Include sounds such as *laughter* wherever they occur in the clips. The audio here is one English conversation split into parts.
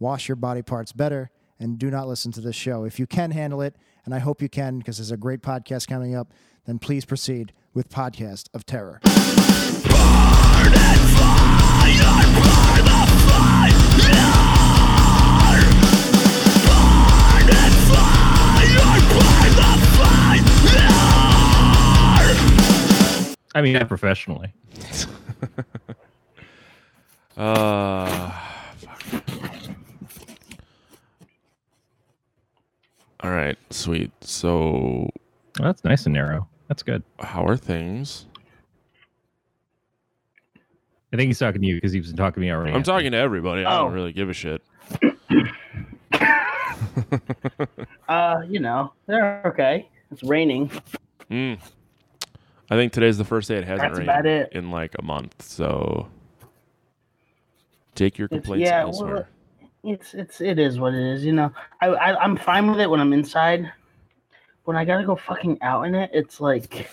wash your body parts better and do not listen to this show. If you can handle it, and I hope you can because there's a great podcast coming up, then please proceed with Podcast of Terror. I mean, not professionally. *laughs* Uh, fuck. All right, sweet. So, Well, that's nice and narrow. That's good. how are things? I think he's talking to you because he's been talking to me already. I'm talking to everybody. I Oh. don't really give a shit. *laughs* Uh, you know, they're okay. It's raining. Mm. I think today's the first day it hasn't That's rained about it. in like a month. So, take your It's, complaints yeah, elsewhere. Well, it's it's it is what it is. You know, I, I I'm fine with it when I'm inside. When I gotta go fucking out in it, it's like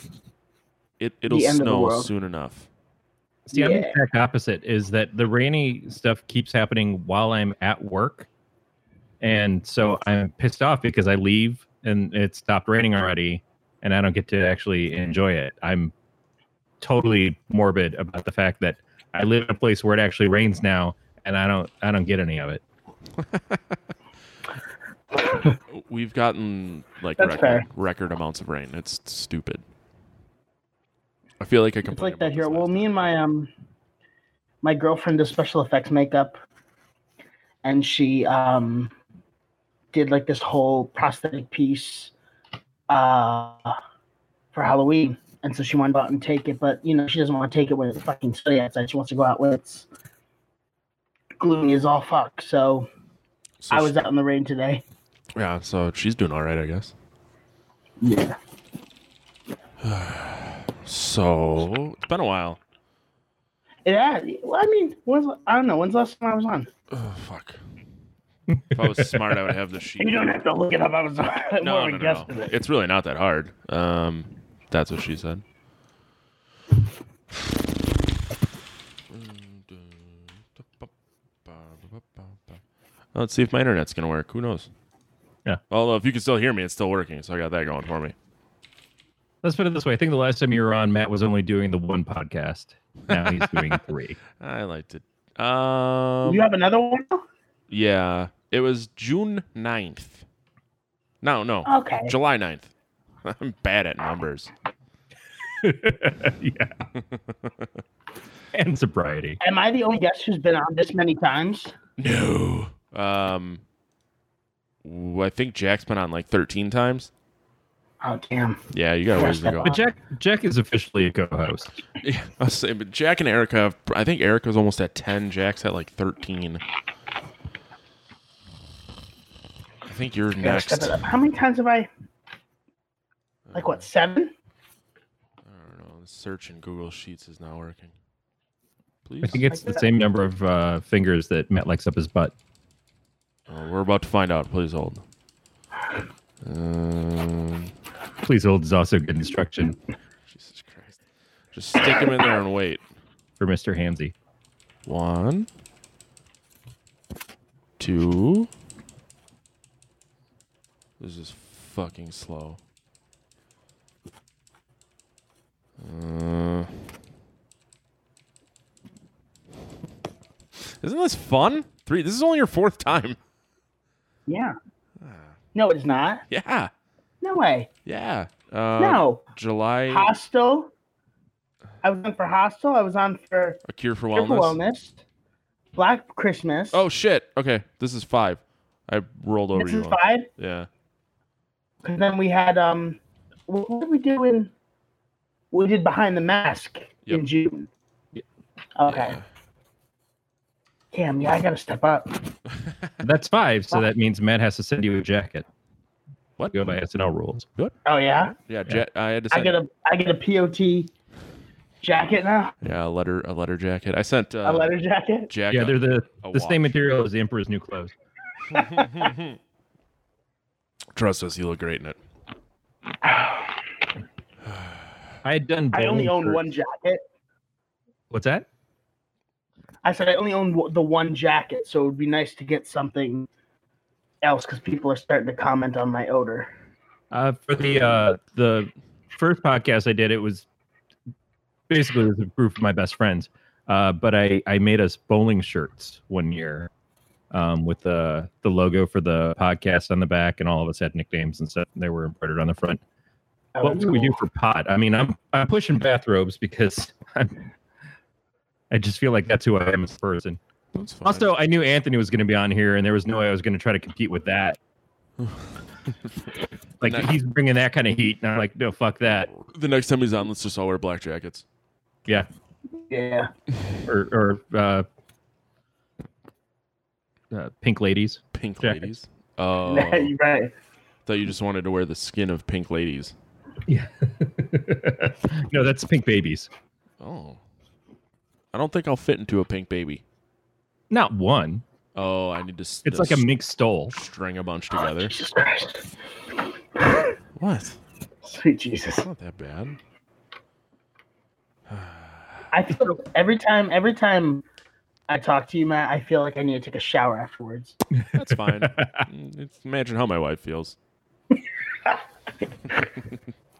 it it'll the end of the snow world. soon enough. See, I'm the exact opposite. Is that the rainy stuff keeps happening while I'm at work, and so I'm pissed off because I leave and it stopped raining already, and I don't get to actually enjoy it. I'm totally morbid about the fact that I live in a place where it actually rains now, and I don't I don't get any of it. *laughs* We've gotten like That's record, fair. record amounts of rain. It's stupid. I feel like I it's complained like that here. Well, me and my um my girlfriend does special effects makeup, and she um did like this whole prosthetic piece uh for Halloween. And so she wanted to go out and take it, but you know, she doesn't want to take it when it's fucking sunny outside. She wants to go out when it's gloomy as all fuck. So, So I she- was out in the rain today. yeah, so she's doing all right, I guess. Yeah. *sighs* So it's been a while. Yeah. Well, I mean, when's, I don't know. When's the last time I was on? Oh fuck. If I was smart, I would have the sheet. You don't have to look it up. I was on. no, *laughs* no, no. it. It's really not that hard. Um, that's what she said. Let's see if my internet's gonna work. Who knows? Yeah. Although if you can still hear me, it's still working, so I got that going for me. Let's put it this way: I think the last time you were on, Matt was only doing the one podcast. Now he's *laughs* doing three. I liked it. Um, you have another one? yeah, it was June 9th. No, no, Okay. July 9th. *laughs* I'm bad at numbers. *laughs* yeah. and sobriety. Am I the only guest who's been on this many times? No. Um, I think Jack's been on like 13 times. Oh damn! Yeah, you got a ways to go. But Jack Jack is officially a co-host. *laughs* Yeah, I was saying, but Jack and Erica, I think Erica's almost at 10. Jack's at like 13. I think you're Gotta next. step it up. How many times have I? Like what? Seven? I don't know. The search in Google Sheets is not working. Please. I think it's the same number of uh, fingers that Matt likes up his butt. Oh, we're about to find out. Please hold. Um, Please hold is also good instruction Jesus Christ. Just stick him in there and wait. for Mr. Hamsey. One, two. This is fucking slow. Uh, isn't this fun? Three. This is only your fourth time. Yeah. Ah. No, it's not. Yeah. No way. Yeah. Uh, no. July. Hostel. I was on for Hostel. I was on for A cure for wellness. Wellness. Black Christmas. Oh shit. Okay, this is five. I rolled over this you. is five. Yeah. And then we had um, what, what did we do in? We did Behind the Mask Yep. in June. Yeah. Okay. Yeah. Damn. Yeah, I gotta step up. *laughs* That's five, so that means Matt has to send you a jacket. What? Go by SNL rules. Good. Oh yeah, Yeah, ja- I had to I send get a I get a POT jacket now, yeah a letter a letter jacket. I sent uh, a letter jacket. Jack. Yeah, they're the a the same watch. material as the Emperor's New Clothes. *laughs* Trust us, you look great in it. *sighs* I had done. I only bowling own for- one jacket. What's that? I said I only own w- the one jacket, so it would be nice to get something else because people are starting to comment on my odor. Uh, for the uh, the first podcast I did, it was basically it was a group of my best friends. Uh, but I I made us bowling shirts one year, um, with the the logo for the podcast on the back, and all of us had nicknames and stuff. They were embroidered on the front. Oh, what would we do for pot? I mean, I'm I'm pushing bathrobes because *laughs* I'm, I just feel like that's who I am as a person. Also, I knew Anthony was going to be on here, and there was no way I was going to try to compete with that. *laughs* like Nice. he's bringing that kind of heat, and I'm like, no, fuck that. the next time he's on, let's just all wear black jackets. Yeah, Yeah, *laughs* or or uh, uh, pink ladies. Pink Jackets. ladies. Oh, *laughs* you're right. thought you just wanted to wear the skin of pink ladies. Yeah. no, that's pink babies. Oh, I don't think I'll fit into a pink baby. Not one. Oh, I need to. It's the like a mixed stole. string a bunch together. Jesus Christ, What? sweet Jesus! It's not that bad. I feel every time, every time I talk to you, Matt, I feel like I need to take a shower afterwards. That's fine. *laughs* Mm, it's, imagine how my wife feels. *laughs*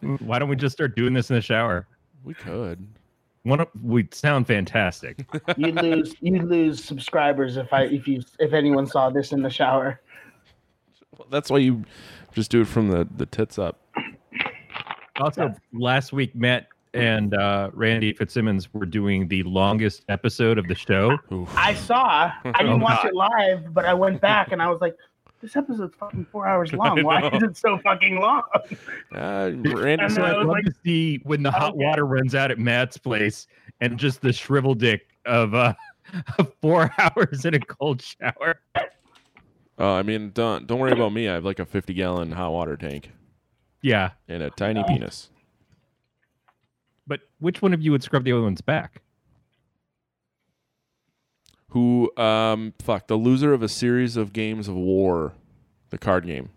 *laughs* Why don't we just start doing this in the shower? We could. One, of- we sound fantastic. *laughs* You lose, you lose subscribers if I, if you, if anyone saw this in the shower. Well, that's why you just do it from the, the tits up. Also, last week, Matt and uh, Randy Fitzsimmons were doing the longest episode of the show. Oof. I saw. I *laughs* didn't Oh, watch God. it live, but I went back and I was like, "This episode's fucking four hours *laughs* long. Why is it so fucking long?" Uh, Randy And So I I'd love like, to see when the hot okay. water runs out at Matt's place and just the shrivel dick of uh, *laughs* four *laughs* hours in a cold shower. Oh, I mean, don't don't worry about me. I have like a 50 gallon hot water tank Yeah, and a tiny penis. but which one of you would scrub the other one's back? Who, um, fuck, the loser of a series of games of war, the card game.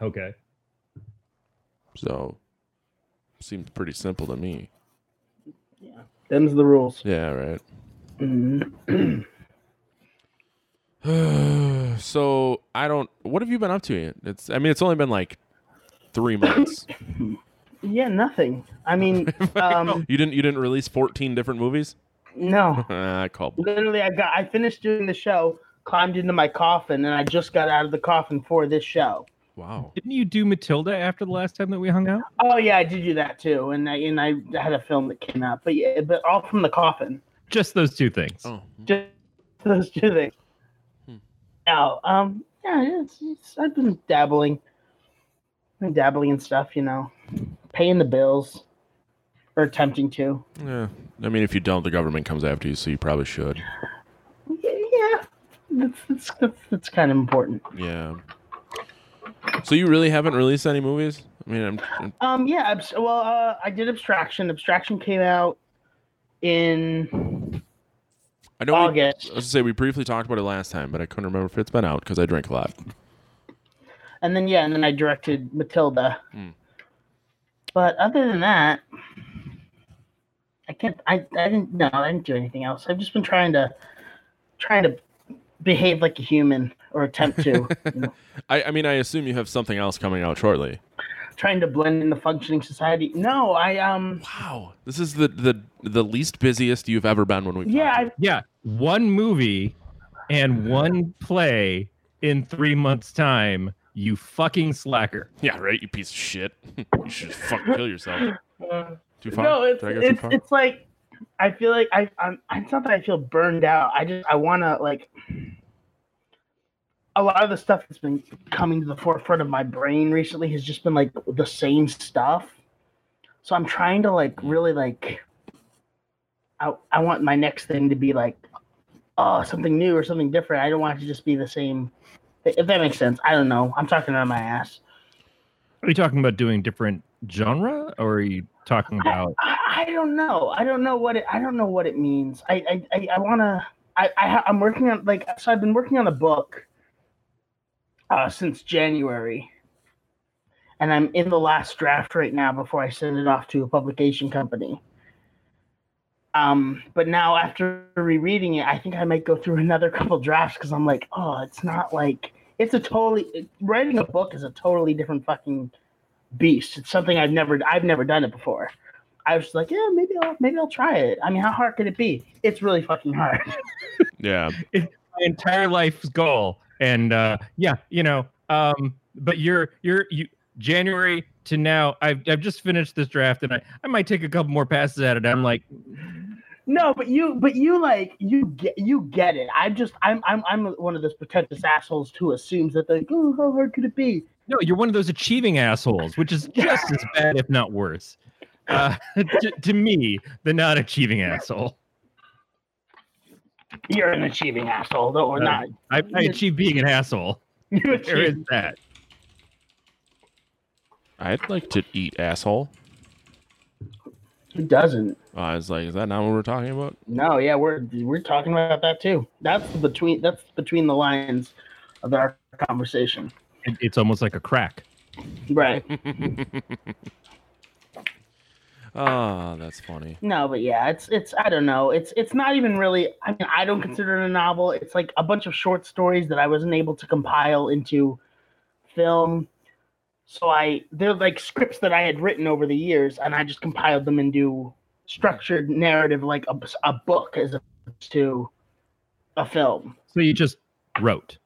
Okay. So, seems pretty simple to me. Yeah. Them's the rules. Yeah, right. Mhm. *sighs* so I don't. What have you been up to? It's. I mean, it's only been like three months. Yeah, nothing. I mean, *laughs* um, you didn't. You didn't release 14 different movies. No. *laughs* I call. Literally, I got. I finished doing the show, climbed into my coffin, and I just got out of the coffin for this show. Wow. Didn't you do Matilda after the last time that we hung out? Oh yeah, I did do that too, and I and I had a film that came out, but yeah, but all from the coffin. Just those two things. Oh, Just those two things. Hmm. No, um, yeah, it's, it's, I've been dabbling, been dabbling in stuff, you know, paying the bills, or attempting to. yeah. I mean, if you don't, the government comes after you, so you probably should. Yeah, that's that's that's, that's kind of important. Yeah. So you really haven't released any movies? I mean, I'm, I'm Um, yeah, well, uh, I did Abstraction. Abstraction came out in I know. We, I August. was gonna say we briefly talked about it last time, but I couldn't remember if it's been out because I drank a lot. And then yeah, and then I directed Matilda. Hmm. But other than that, I can't. I I didn't. No, I didn't do anything else. I've just been trying to trying to behave like a human or attempt to. you know, *laughs* I, I mean, I assume you have something else coming out shortly. trying to blend in the functioning society. No, I um. Wow, this is the the the least busiest you've ever been when we. Yeah. I, Yeah, one movie and one play in three months' time. You fucking slacker. yeah, right. You piece of shit. *laughs* you should just fucking kill yourself. *laughs* Too far? no, it's Did too it's, far? it's like I feel like I I'm. It's not that I feel burned out. I just I want to like. A lot of the stuff that's been coming to the forefront of my brain recently has just been like the same stuff. So I'm trying to like really like. I I want my next thing to be like oh, something new or something different. I don't want it to just be the same. If that makes sense, I don't know. I'm talking out of my ass. Are you talking about doing different genre, or are you talking about? I, I don't know. I don't know what it. I don't know what it means. I I I, I want to. I, I I'm working on like so. I've been working on a book uh, since January, and I'm in the last draft right now before I send it off to a publication company. Um, but now after rereading it, I think I might go through *laughs* another couple drafts because I'm like, oh, it's not like it's a totally writing a book is a totally different fucking beast. It's something I've never I've never done it before. I was like, yeah, maybe I'll maybe I'll try it. I mean, how hard could it be? It's really fucking hard. *laughs* Yeah. my entire life's goal, and uh, yeah, you know, um, but you're you're you January to now. I've I've just finished this draft, and I I might take a couple more passes at it. I'm like, No, but you, but you like you get you get it. I'm just I'm I'm I'm one of those pretentious assholes who assumes that like, oh, how hard could it be? no, you're one of those achieving assholes, which is *laughs* just as bad, if not worse. Uh, *laughs* to, to me, the not achieving asshole. You're an achieving asshole, though, or Uh, not? I, I achieve being an asshole. *laughs* You There is achieve. that. I'd like to eat asshole. Who doesn't? Uh, I was like, is that not what we're talking about? No, yeah, we're we're talking about that too. That's between that's between the lines of our conversation, It- it's almost like a crack. right? Oh, *laughs* that's funny. No, but yeah, it's it's I don't know. It's it's not even really. I mean, I don't consider it a novel. It's like a bunch of short stories that I wasn't able to compile into film. So I they're like scripts that I had written over the years, and I just compiled them into structured narrative, like a, a book as opposed to a film. So you just wrote.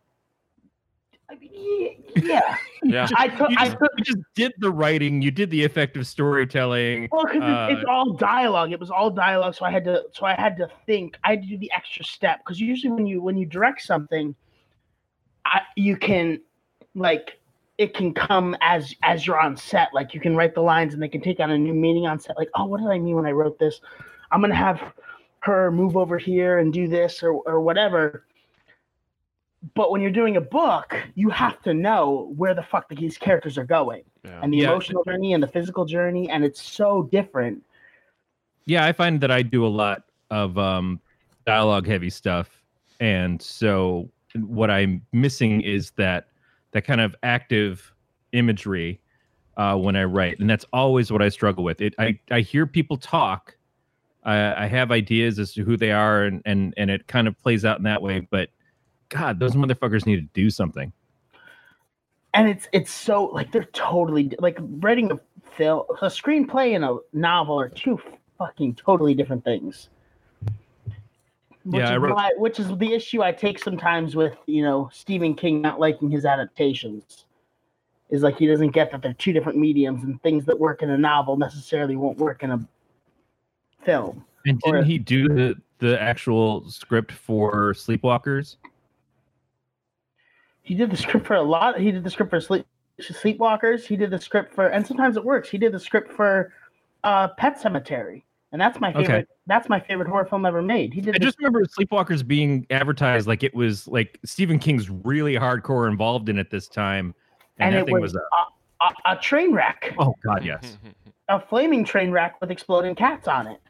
I mean, yeah, *laughs* Yeah. I took You I just, took you just did the writing. You did the effective storytelling. Well, because Uh, it's all dialogue. It was all dialogue, so I had to. So I had to think. I had to do the extra step because usually when you when you direct something, I, you can like it can come as as you're on set. Like you can write the lines and they can take on a new meaning on set. Like, oh, what did I mean when I wrote this? I'm gonna have her move over here and do this or or whatever. But when you're doing a book, you have to know where the fuck these characters are going Yeah. and the Yeah. emotional journey and the physical journey, and it's so different. Yeah, I find that I do a lot of um, dialogue heavy stuff, and so what I'm missing is that that kind of active imagery uh, when I write, and that's always what I struggle with. It I I hear people talk. I, I have ideas as to who they are, and and and it kind of plays out in that way. But God, those motherfuckers need to do something. and it's it's so like they're totally like writing a film a screenplay and a novel are two fucking totally different things which, Yeah, is wrote- why, which is the issue i take sometimes with you know stephen king not liking his adaptations is like he doesn't get that they're two different mediums and things that work in a novel necessarily won't work in a film And didn't he do the the actual script for Sleepwalkers? he did the script for a lot he did the script for sleep sleepwalkers he did the script for and sometimes it works he did the script for uh Pet Sematary and that's my Okay. favorite that's my favorite horror film ever made he did I just remember Sleepwalkers being advertised like it was like Stephen King's really hardcore involved in it this time, and, and that it thing was, was, a, a, a, a train wreck oh god yes. a flaming train wreck with exploding cats on it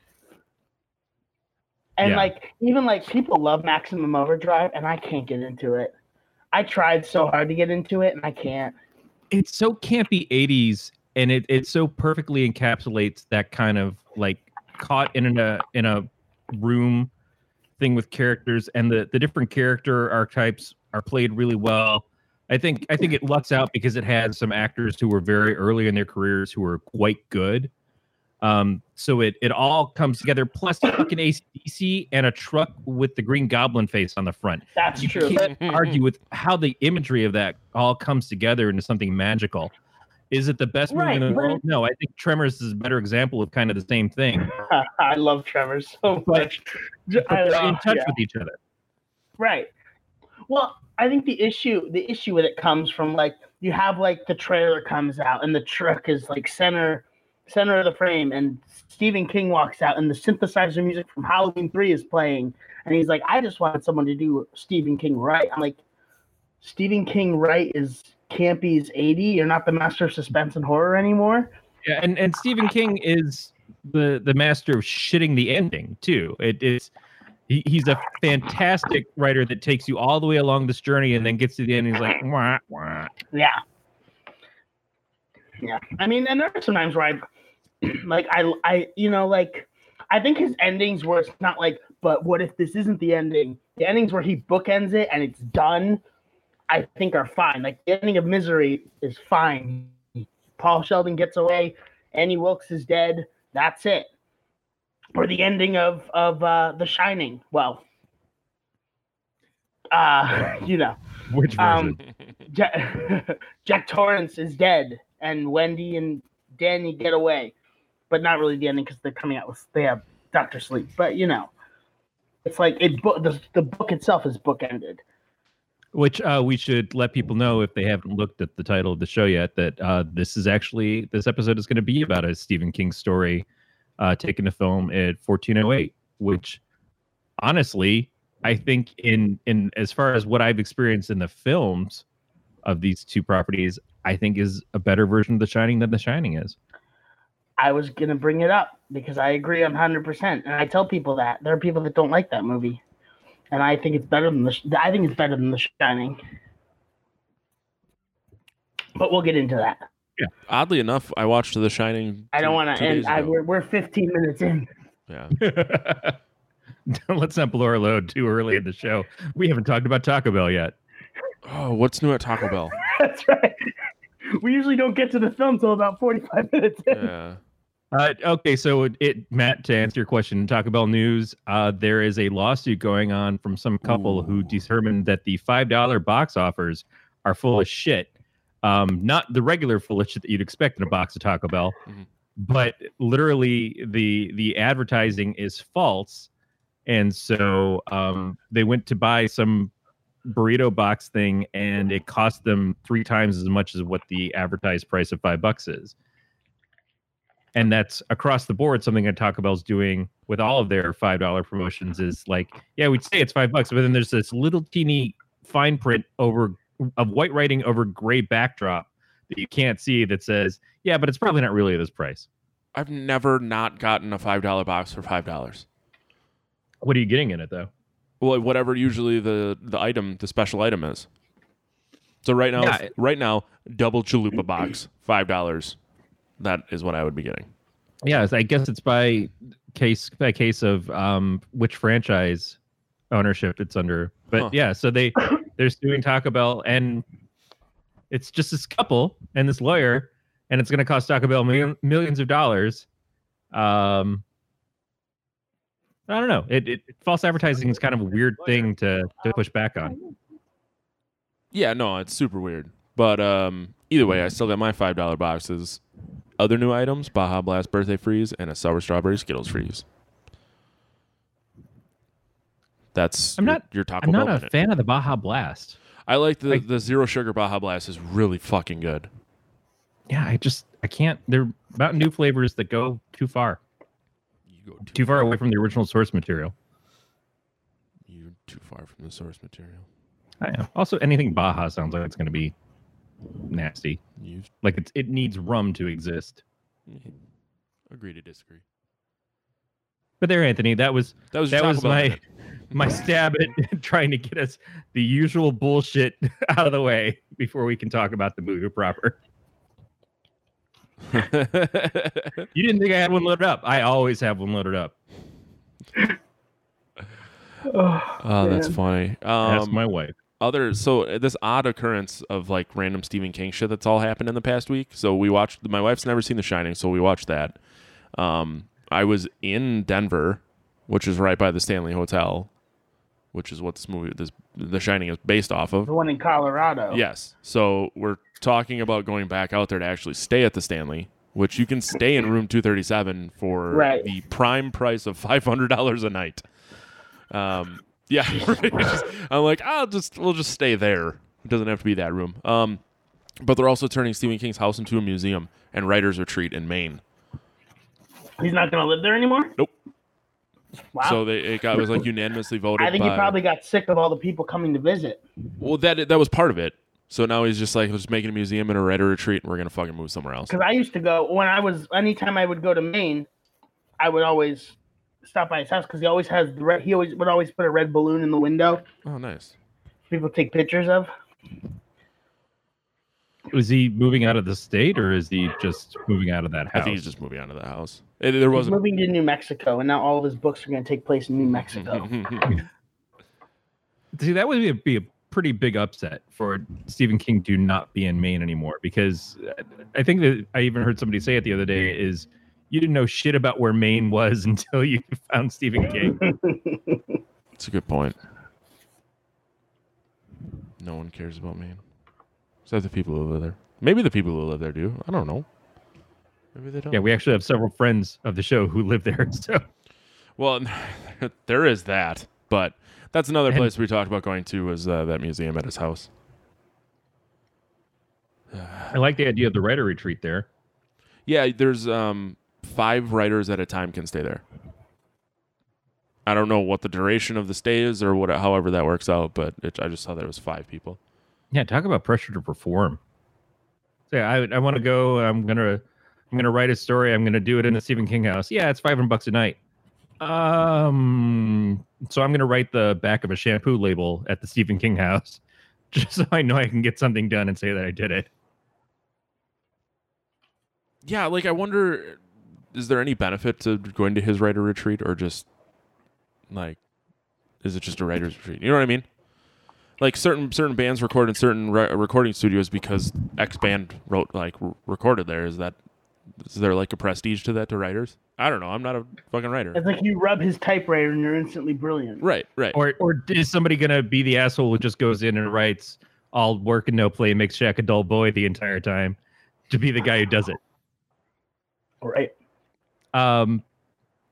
and Yeah. like even like people love maximum overdrive and i can't get into it i tried so hard to get into it and i can't It's so campy '80s, and it it so perfectly encapsulates that kind of like caught in a in a room thing with characters, and the the different character archetypes are played really well. I think I think it lucks out because it has some actors who were very early in their careers who were quite good. Um, so it it all comes together. Plus, fucking ACDC and a truck with the Green Goblin face on the front. that's You true can't argue with how the imagery of that all comes together into something magical. Is it the best movie in the world? No, I think Tremors is a better example of kind of the same thing. *laughs* i love Tremors so But- much But I- in touch yeah. with each other. Right. Well, I think the issue the issue with it comes from like you have like the trailer comes out and the truck is like center center of the frame and Stephen King walks out and the synthesizer music from Halloween 3 is playing And he's like, I just wanted someone to do Stephen King right. I'm like, Stephen King right is Campy's 80. You're not the master of suspense and horror anymore. Yeah, and and Stephen King is the the master of shitting the ending too. It is he, he's a fantastic writer that takes you all the way along this journey and then gets to the end and he's like, wah, wah. Yeah. Yeah. I mean, and there are some times where I *clears throat* like I I you know, like I think his endings where it's not like, but what if this isn't the ending? The endings where he bookends it and it's done, I think are fine. Like the ending of Misery is fine. Paul Sheldon gets away, Annie Wilkes is dead. That's it. Or the ending of of uh, The Shining. Well, uh, *laughs* you know, Which version? um, Jack, *laughs* Jack Torrance is dead, and Wendy and Danny get away, but not really the ending because they're coming out with they have Doctor Sleep. But you know, it's like it. The, the book itself is bookended. Which uh, we should let people know if they haven't looked at the title of the show yet that uh, this is actually this episode is going to be about a Stephen King story uh, taken to film at 1408, which honestly I think in in as far as what I've experienced in the films of these two properties, I think is a better version of The Shining than The Shining is. I was gonna bring it up because I agree on hundred percent, and I tell people that there are people that don't like that movie, and I think it's better than the. I think it's better than The Shining. But we'll get into that. Yeah. Oddly enough, I watched The Shining. I don't want to end. I, we're we're fifteen minutes in. Yeah. *laughs* Let's not blow our load too early in the show. We haven't talked about Taco Bell yet. Oh, what's new at Taco Bell? *laughs* That's right. We usually don't get to the film until about forty-five minutes in. Yeah. Uh, okay, so it, it Matt to answer your question, Taco Bell news. Uh, there is a lawsuit going on from some couple who determined that the five dollar box offers are full of shit. Um, not the regular full of shit that you'd expect in a box of Taco Bell, Mhm. but literally the the advertising is false, and so um, they went to buy some burrito box thing, and it cost them three times as much as what the advertised price of five bucks is and that's across the board something that Taco Bell's doing with all of their five dollar promotions is like, yeah, we'd say it's five bucks, but then there's this little teeny fine print over of white writing over gray backdrop that you can't see that says, yeah, but it's probably not really this price. I've never not gotten a five dollar box for five dollars. What are you getting in it though? Well, whatever usually the the item, the special item is. So right now, Yeah. right now, double chalupa box, five dollars. That is what I would be getting. Yeah, I guess it's by case by case of um which franchise ownership it's under. But Huh. yeah, so they they're suing Taco Bell and it's just this couple and this lawyer and it's going to cost Taco Bell million, millions of dollars. Um I don't know. It, it false advertising is kind of a weird thing to to push back on. Yeah, no, it's super weird. But um, either way, I still got my five dollar boxes. Other new items: Baja Blast birthday freeze and a sour strawberry Skittles freeze. That's I'm your, not- your Taco I'm not a minute. fan of the Baja Blast. I like the Like- the zero sugar Baja Blast is really fucking good. Yeah, I just I can't. They're Mountain Dew flavors that go too far, You go too far away from the original source material. You're too far from the source material. I am. Also, anything Baja sounds like it's going to be nasty. You Like it's it needs rum to exist. agree to disagree. But there, Anthony, that was That was that was my minute. my stab at *laughs* trying to get us the usual bullshit *laughs* out of the way before we can talk about the movie proper. *laughs* You didn't think I had one loaded up? I always have one loaded up. *sighs* oh, that's Man. funny. That's Um, my wife. Other so uh, this odd occurrence of like random Stephen King shit that's all happened in the past week. So we watched. My wife's never seen The Shining, so we watched that. Um, I was in Denver, which is right by the Stanley Hotel, which is what this movie, this The Shining, is based off of. The one in Colorado. Yes. So we're talking about going back out there to actually stay at the Stanley, which you can stay in room 237 for Right. the prime price of $500 a night. Um, yeah. *laughs* I'm like, I'll just, we'll just stay there. It doesn't have to be that room. Um, but they're also turning Stephen King's house into a museum and writer's retreat in Maine. He's not going to live there anymore. Nope. Wow. So they it got it was like unanimously voted. I think by, he probably got sick of all the people coming to visit. well that that was part of it. So now he's just like let's make it a museum and a writer retreat, and we're gonna fucking move somewhere else. Because I used to go when I was anytime I would go to Maine, I would always stop by his house because he always has the red. He always would always put a red balloon in the window. Oh, nice. People take pictures of. Was he moving out of the state or is he just moving out of that I house? think he's just moving out of the house. It, there wasn't. moving to New Mexico, and now all of his books are going to take place in New Mexico. *laughs* See, that would be a, be a pretty big upset for Stephen King to not be in Maine anymore because I think that I even heard somebody say it the other day is you didn't know shit about where Maine was *laughs* until you found Stephen King. It's a good point. No one cares about Maine. Except the people who live there. Maybe the people who live there do. I don't know. Maybe they don't. yeah, we actually have several friends of the show who live there. *laughs* So Well, *laughs* there is that, but that's another And- place we talked about going to was uh, that museum at his house. I like the idea of the writer retreat there. Yeah, there's um five writers at a time can stay there. I don't know what the duration of the stay is or what, however that works out, but it, I just saw that it was five people. Yeah, talk about pressure to perform. So yeah, I I want to go. I'm gonna I'm gonna write a story. I'm gonna do it in the Stephen King house. Yeah, it's five hundred bucks a night. Um, so I'm gonna write the back of a shampoo label at the Stephen King house, *laughs* just so I know I can get something done and say that I did it. Yeah, like I wonder, is there any benefit to going to his writer retreat, or just like, is it just a writer's retreat? You know what I mean? Like certain certain bands record in certain re- recording studios because X band wrote like r- recorded there. Is that is there like a prestige to that to writers? I don't know. I'm not a fucking writer. It's like you rub his typewriter and you're instantly brilliant. Right, right. Or or is somebody gonna be the asshole who just goes in and writes all work and no play, makes Jack a dull boy the entire time, to be the guy who does it? Right. Um,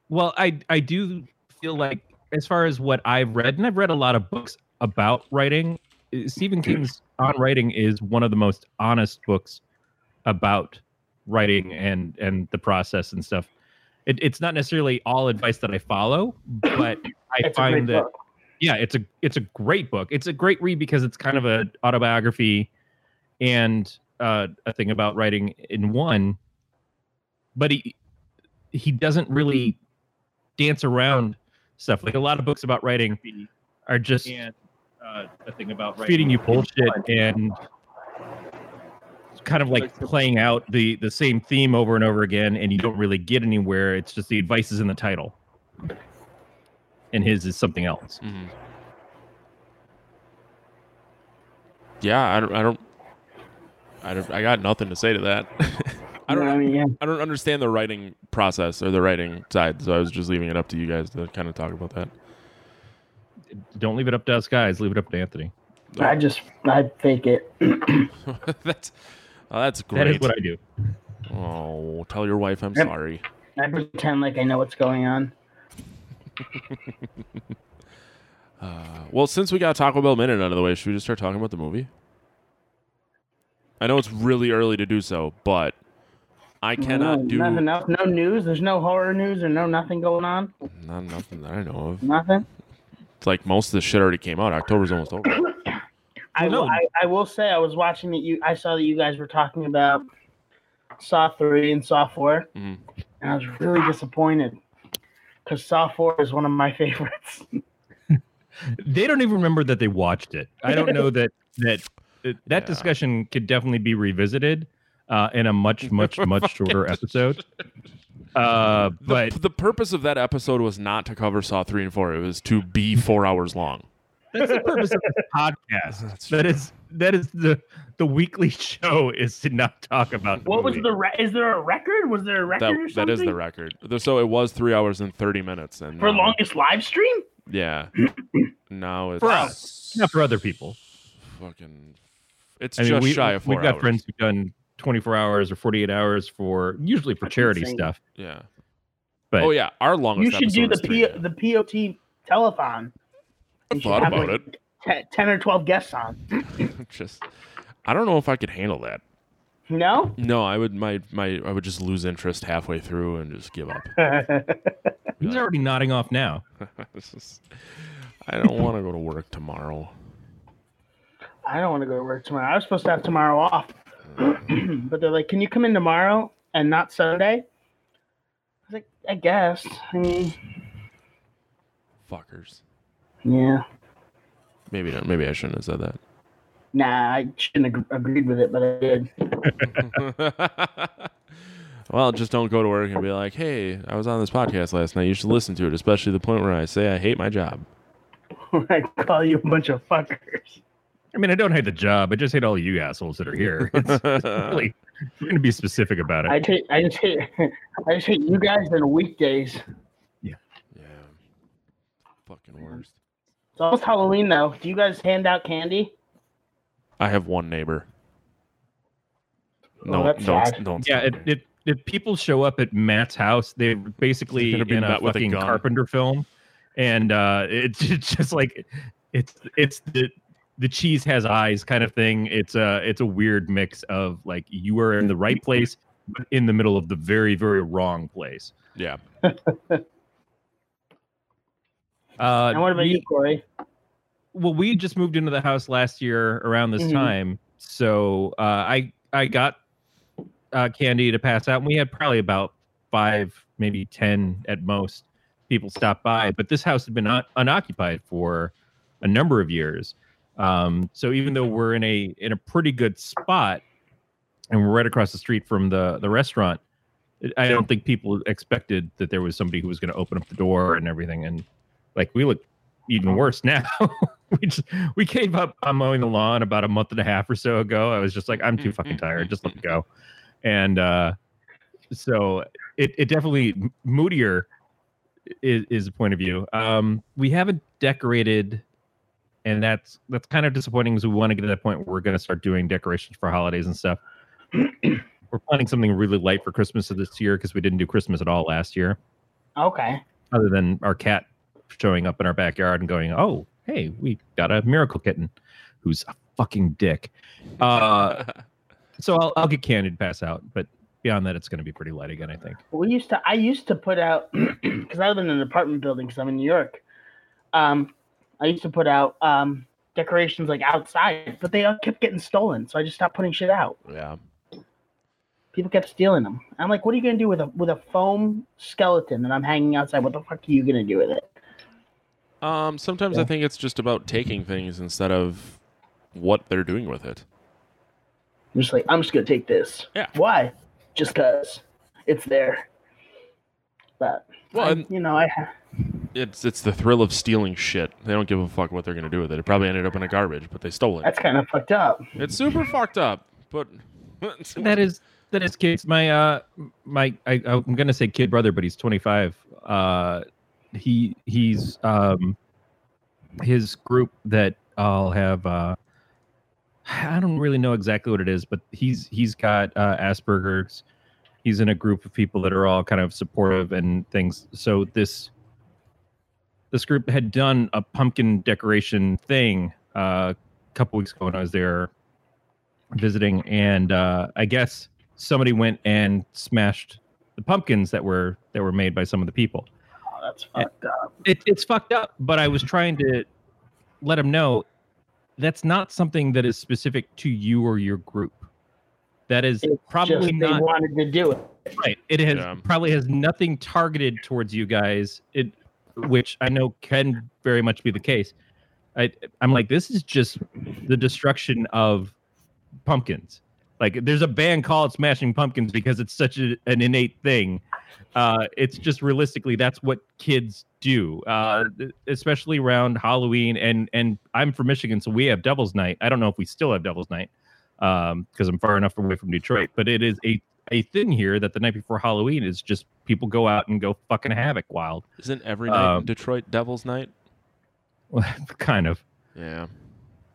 well, I I do feel like as far as what I've read, and I've read a lot of books about writing. uh, Stephen King's On Writing is one of the most honest books about writing and and the process and stuff. It, it's not necessarily all advice that I follow, but I It's a great find that book. yeah, it's a it's a great book. It's a great read because it's kind of a autobiography and uh, a thing about writing in one. But he he doesn't really dance around stuff. Like a lot of books about writing are just uh, a thing about feeding you bullshit and kind of like playing out the the same theme over and over again, and you don't really get anywhere. It's just the advice is in the title, and his is something else. Mhm. Yeah, I don't, I don't, I don't, I got nothing to say to that. *laughs* I don't, what I mean, yeah. I don't understand the writing process or the writing side, so I was just leaving it up to you guys to kind of talk about that. Don't leave it up to us guys. Leave it up to Anthony. I just I fake it. *laughs* *laughs* that's, oh, that's That is great. what I do. oh, tell your wife I'm Yep. sorry. I pretend like I know what's going on. *laughs* Uh, well, since we got Taco Bell minute out of the way, should we just start talking about the movie? I know it's really early to do so, but I cannot no, do nothing else. No news. There's no horror news or no nothing going on. not nothing that I know of. Nothing. It's like most of the shit already came out. October's almost over. I, No. will, I I will say I was watching it. You I saw that you guys were talking about Saw three and Saw 4 Mhm. and I was really disappointed because Saw four is one of my *laughs* favorites. They don't even remember that they watched it. I don't know that *laughs* that that, that Yeah. discussion could definitely be revisited uh, in a much *laughs* much much shorter episode. *laughs* Uh, The, but the purpose of that episode was not to cover Saw three and four. It was to be four hours long. that's the purpose of this podcast. *laughs* That is that is the the weekly show is to not talk about. The What was the re- is there a record? Was there a record That or something? is the record. So it was three hours and thirty minutes, and for now- longest live stream. Yeah. *clears throat* now it's For us, not for other people? fucking. It's I mean, just we, shy of 4 we've got hours. friends who've done 24 hours or 48 hours for usually for That's charity insane. stuff. Yeah. But oh yeah, our longest. You should do the P- the POT telethon. I thought about like, te- ten or twelve guests on. *laughs* *laughs* just, I don't know if I could handle that. No. No, I would. My my. I would just lose interest halfway through and just give up. *laughs* He's already nodding off now. This is- I don't want to go to work tomorrow. I don't want to go to work tomorrow. I was supposed to have tomorrow off, *clears throat* but they're like, "Can you come in tomorrow and not Sunday?" I was like, "I guess." I mean, Fuckers. yeah. Maybe not. Maybe I shouldn't have said that. Nah, I shouldn't have agreed with it, but I did. *laughs* well, just don't go to work and be like, "Hey, I was on this podcast last night. You should listen to it, especially the point where I say I hate my job." *laughs* I call you a bunch of fuckers. I mean, I don't hate the job. I just hate all you assholes that are here. *laughs* It's, it's really, I'm going to be specific about it. I hate, I just hate, I just hate you guys on weekdays. Yeah. Yeah. Fucking worst. It's almost Halloween though. Do you guys hand out candy? I have one neighbor. Oh, No, that's don't, don't. yeah, it, it, if people show up at Matt's house, they're basically They're gonna be in a met with a fucking. Carpenter film, and uh, it's, it's *laughs* just like it's it's the the cheese has eyes kind of thing. It's a it's a weird mix of like you are in the right place, but in the middle of the very very wrong place. yeah. *laughs* Uh, and what about we- you, Corey? well we just moved into the house last year around this Mhm. time so uh, i i got uh, candy to pass out and we had probably about five maybe ten at most people stop by but this house had been un- unoccupied for a number of years um, so even though we're in a in a pretty good spot and we're right across the street from the the restaurant i don't think people expected that there was somebody who was going to open up the door and everything and like we look even worse *laughs* now. we just we gave up on mowing the lawn about a month and a half or so ago. I was just like, I'm too fucking tired. Just let me go. And uh, so it, it definitely moodier is, is a point of view. Um, we haven't decorated, and that's that's kind of disappointing because we want to get to that point where we're going to start doing decorations for holidays and stuff. *clears throat* we're planning something really light for Christmas of this year because we didn't do Christmas at all last year Okay. other than our cat showing up in our backyard and going, "Oh, hey, we got a miracle kitten who's a fucking dick." Uh, *laughs* so I'll I'll get candy to pass out, but beyond that, it's going to be pretty light again. I think. We used to. I used to put out *clears throat* because I live in an apartment building because I'm in New York. Um, I used to put out um decorations like outside, but they all kept getting stolen, so I just stopped putting shit out. yeah. People kept stealing them. I'm like, what are you gonna do with a with a foam skeleton that I'm hanging outside? What the fuck are you gonna do with it? Um, sometimes I think it's just about taking things instead of what they're doing with it. I'm just like, I'm just gonna take this. Yeah. Why? Just cause it's there. But Well, I- you know, I It's it's the thrill of stealing shit. They don't give a fuck what they're gonna do with it. It probably ended up in a garbage, but they stole it. that's kind of fucked up. It's super fucked up. But *laughs* That is that is kids. My uh my I, I'm gonna say kid brother, but he's 25. Uh, he he's um his group that I'll have. uh I don't really know exactly what it is, but he's he's got uh, Asperger's. He's in a group of people that are all kind of supportive and things. So this this group had done a pumpkin decoration thing uh, a couple weeks ago when I was there visiting, and uh, I guess somebody went and smashed the pumpkins that were that were made by some of the people. Oh, that's fucked up. It, it's fucked up, but I was trying to let them know that's not something that is specific to you or your group. That is It's probably just not they wanted to do it. right. It has Yeah. probably has nothing targeted towards you guys. It, which I know can very much be the case. I, I'm like, this is just the destruction of pumpkins. Like, there's a band called Smashing Pumpkins because it's such a, an innate thing. Uh, it's just realistically, that's what kids do, uh, especially around Halloween. And and I'm from Michigan, so we have Devil's Night. I don't know if we still have Devil's Night because I'm far enough away from Detroit, but it is a a thing here that the night before Halloween is just people go out and go fucking havoc wild. isn't every night Um, Detroit Devil's Night? *laughs* kind of. Yeah.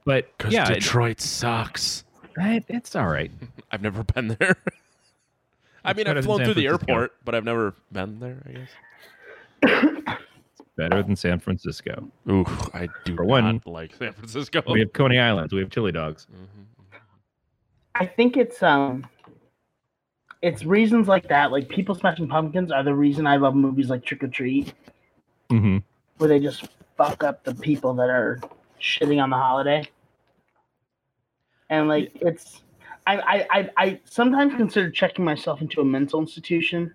But Because yeah, it- Detroit sucks. it, it's all right. *laughs* I've never been there. *laughs* I It's mean, I've flown San through the airport, but I've never been there. I guess. It's better than San Francisco. Ooh, I do For not one, like San Francisco. We have Coney Islands. We have chili dogs. Mhm. I think it's um it's reasons like that, like people smashing pumpkins, are the reason I love movies like Trick or Treat, hmm where they just fuck up the people that are shitting on the holiday. And like it's, I I I, I sometimes consider checking myself into a mental institution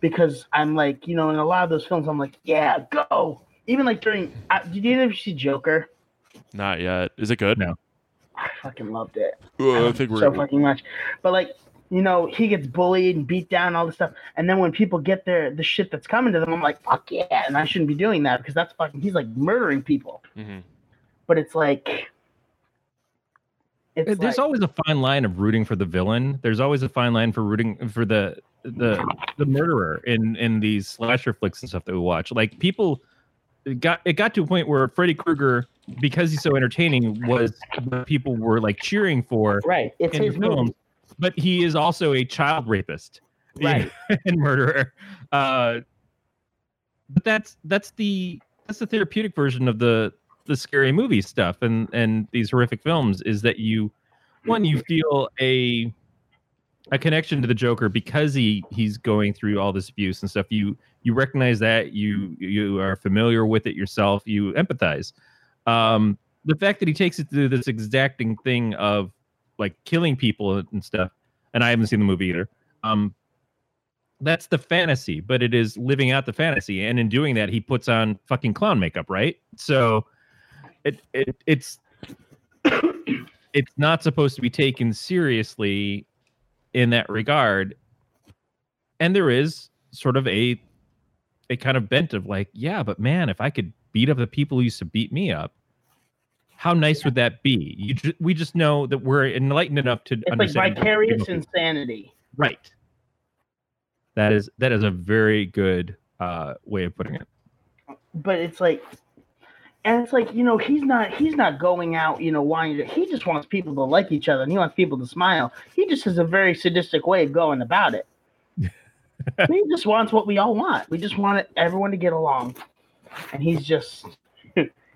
because I'm like, you know, in a lot of those films, I'm like, yeah, go. Even like during, uh, did you ever see Joker? Not yet. Is it good? No. I fucking loved it. Uh, I think we're. so fucking much. But like, you know, he gets bullied and beat down, all this stuff. And then when people get their the shit that's coming to them, I'm like, fuck yeah, and I shouldn't be doing that because that's fucking. He's like murdering people. Mhm. But it's like, it's There's like, always a fine line of rooting for the villain. There's always a fine line for rooting for the the the murderer in in these slasher flicks and stuff that we watch. Like people it got it got to a point where Freddy Krueger, because he's so entertaining, was what people were like cheering for right. It's in his the film. movie. But he is also a child rapist, Right. *laughs* and murderer. Uh, but that's that's the that's the therapeutic version of the the scary movie stuff and and these horrific films is that you one you feel a a connection to the Joker because he he's going through all this abuse and stuff. You you recognize that you you are familiar with it yourself. You empathize. Um, the fact that he takes it to this exacting thing of like killing people and stuff, and I haven't seen the movie either. Um, that's the fantasy, but it is living out the fantasy, and in doing that, he puts on fucking clown makeup, right? So, it it it's *coughs* it's not supposed to be taken seriously in that regard, and there is sort of a a kind of bent of like, yeah, but man, if I could beat up the people who used to beat me up, how nice would that be? You ju- we just know that we're enlightened enough to It's like understand vicarious insanity. right. That is that is a very good uh, way of putting it. but it's like and it's like you know he's not he's not going out you know wanting to he just wants people to like each other and he wants people to smile he just has a very sadistic way of going about it *laughs* he just wants what we all want we just want everyone to get along and he's just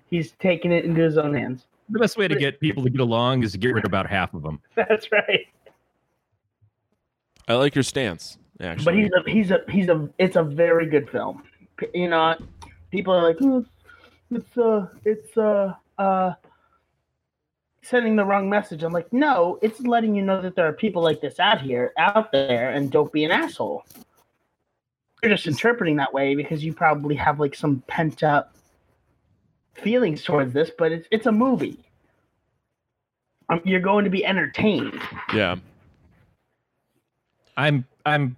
he's taking it into his own hands. The best way to get people to get along is to get rid of about half of them. *laughs* that's right. I like your stance. Actually, but he's a he's a he's a it's a very good film. You know people are like "Oh, it's uh it's uh uh sending the wrong message. I'm like no it's letting you know that there are people like this out here out there and don't be an asshole. You're just interpreting that way because you probably have like some pent up feelings towards this but it's it's a movie um, you're going to be entertained yeah. I'm I'm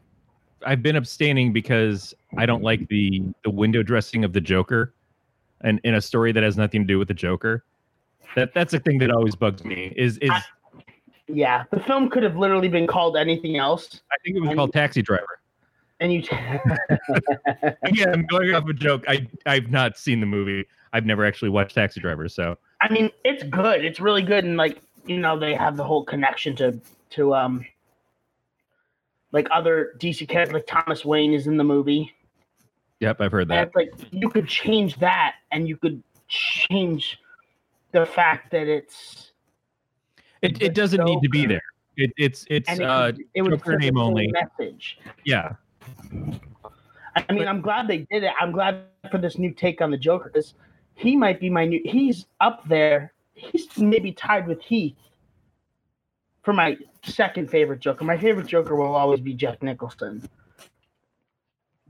I've been abstaining because I don't like the the window dressing of the Joker, and in a story that has nothing to do with the Joker. That that's a thing that always bugs me. Is is I- yeah the film could have literally been called anything else I think it was and- called Taxi Driver. And you *laughs* Again, I'm going off a joke. I I've not seen the movie. I've never actually watched Taxi Driver, so I mean, it's good. It's really good, and like you know, they have the whole connection to to um like other DC characters. Like Thomas Wayne is in the movie, yep, I've heard that. like you could change that, and you could change the fact that it's It it doesn't need to be there. It, it's it's and it, uh it would Joker name only. message. yeah. I mean, I'm glad they did it. I'm glad for this new take on the Joker because he might be my new. He's up there. He's maybe tied with Heath for my second favorite Joker. My favorite Joker will always be Jack Nicholson,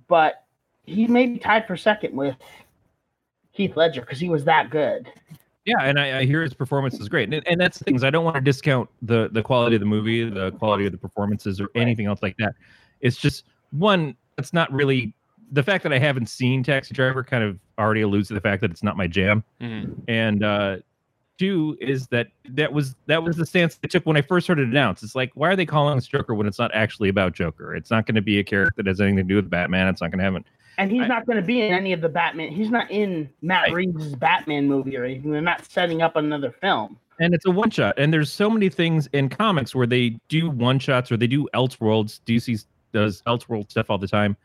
but he may be tied for second with Heath Ledger because he was that good. Yeah, and I, I hear his performance is great, and, and that's the things I don't want to discount the the quality of the movie, the quality of the performances, or anything else like that. It's just one. It's not really the fact that I haven't seen Taxi Driver kind of already alludes to the fact that it's not my jam, Mhm. and uh, two is that that was that was the stance they took when I first heard it announced. It's like why are they calling this Joker when it's not actually about Joker? It's not going to be a character that has anything to do with Batman. It's not going to have it. And he's I- not going to be in any of the Batman. He's not in Matt Right. Reeves' Batman movie or anything. They're not setting up another film. and it's a one shot and there's so many things in comics where they do one shots or they do elseworlds dc does elseworld stuff all the time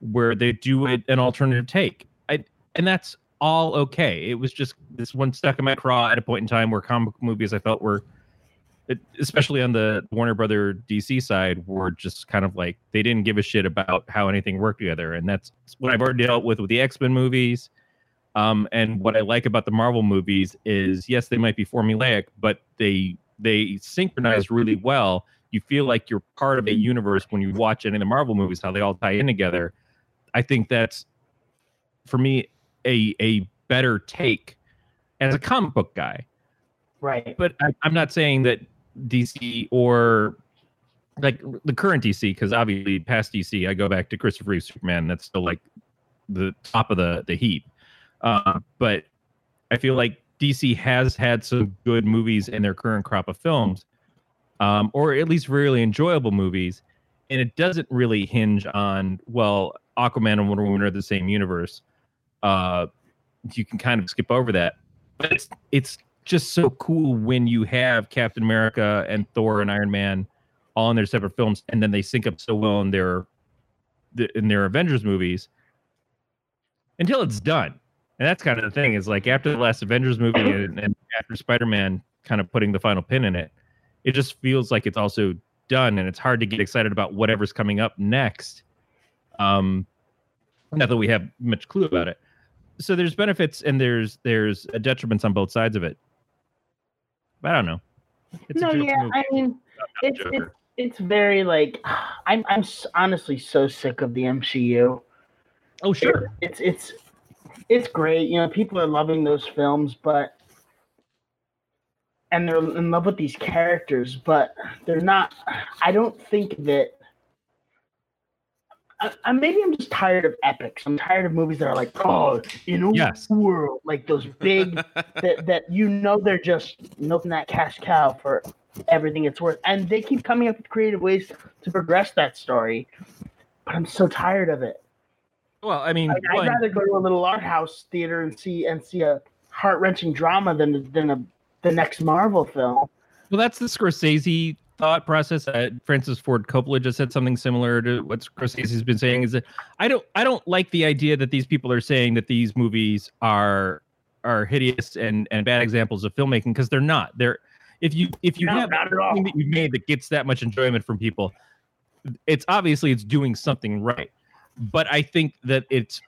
where they do it an alternative take I, and that's all okay it was just this one stuck in my craw at a point in time where comic movies i felt were it, especially on the Warner Brother DC side, were just kind of like they didn't give a shit about how anything worked together, and that's what I've already dealt with with the X Men movies. Um, and what I like about the Marvel movies is, yes, they might be formulaic, but they they synchronize really well. You feel like you're part of a universe when you watch any of the Marvel movies, how they all tie in together. I think that's for me a a better take as a comic book guy. Right. But I, I'm not saying that DC or like the current DC, because obviously past DC, I go back to Christopher Reeve Superman. That's still like the top of the the heap. Uh, but I feel like DC has had some good movies in their current crop of films, um, or at least really enjoyable movies. And it doesn't really hinge on well, Aquaman and Wonder Woman are the same universe. Uh, you can kind of skip over that, but it's it's just so cool when you have Captain America and Thor and Iron Man all in their separate films, and then they sync up so well in their in their Avengers movies until it's done. And that's kind of the thing is like after the last Avengers movie and, and after Spider Man kind of putting the final pin in it, it just feels like it's also done, and it's hard to get excited about whatever's coming up next. Um, not that we have much clue about it. So there's benefits and there's there's detriments on both sides of it. But I don't know. It's no, yeah, movie. I mean, it's it's it's very like *sighs* I'm I'm honestly so sick of the MCU. oh sure. It's it's it's great. You know, people are loving those films, but and they're in love with these characters, but they're not. I don't think that. I, I, maybe I'm just tired of epics. I'm tired of movies that are like, oh, in a Yes. world, like those big *laughs* that that you know they're just milking that cash cow for everything it's worth, and they keep coming up with creative ways to progress that story. But I'm so tired of it. Well, I mean, Like, I'd rather go to a little art house theater and see and see a heart wrenching drama than than a the next Marvel film. well, that's the Scorsese thought process. Uh, Francis Ford Coppola just said something similar to what Scorsese's been saying. Is that I don't I don't like the idea that these people are saying that these movies are are hideous and and bad examples of filmmaking because they're not. They're if you if you No, have something that you've made that gets that much enjoyment from people, it's obviously it's doing something right. But I think that it's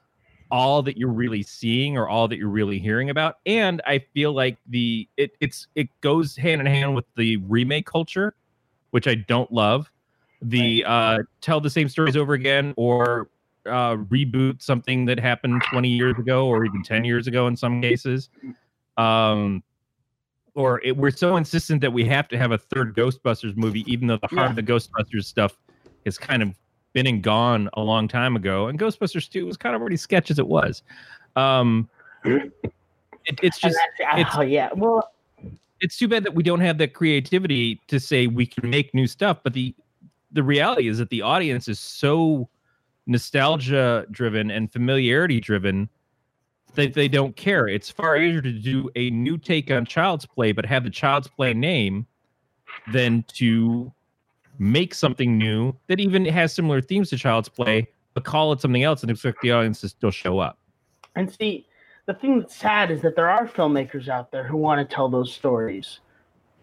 all that you're really seeing or all that you're really hearing about. And I feel like the it it's it goes hand in hand with the remake culture, which I don't love. The uh tell the same stories over again or uh reboot something that happened 20 years ago or even 10 years ago in some cases. Um or it, we're so insistent that we have to have a third Ghostbusters movie, even though the heart Yeah. of the Ghostbusters stuff is kind of been and gone a long time ago. And Ghostbusters 2 was kind of already sketch as it was. Um, it, it's just it's- oh yeah, well, it's too bad that we don't have the creativity to say we can make new stuff. But the the reality is that the audience is so nostalgia driven and familiarity driven that they don't care. It's far easier to do a new take on Child's Play, but have the Child's Play name than to make something new that even has similar themes to Child's Play, but call it something else and expect the audience to still show up. and see, the thing that's sad is that there are filmmakers out there who want to tell those stories,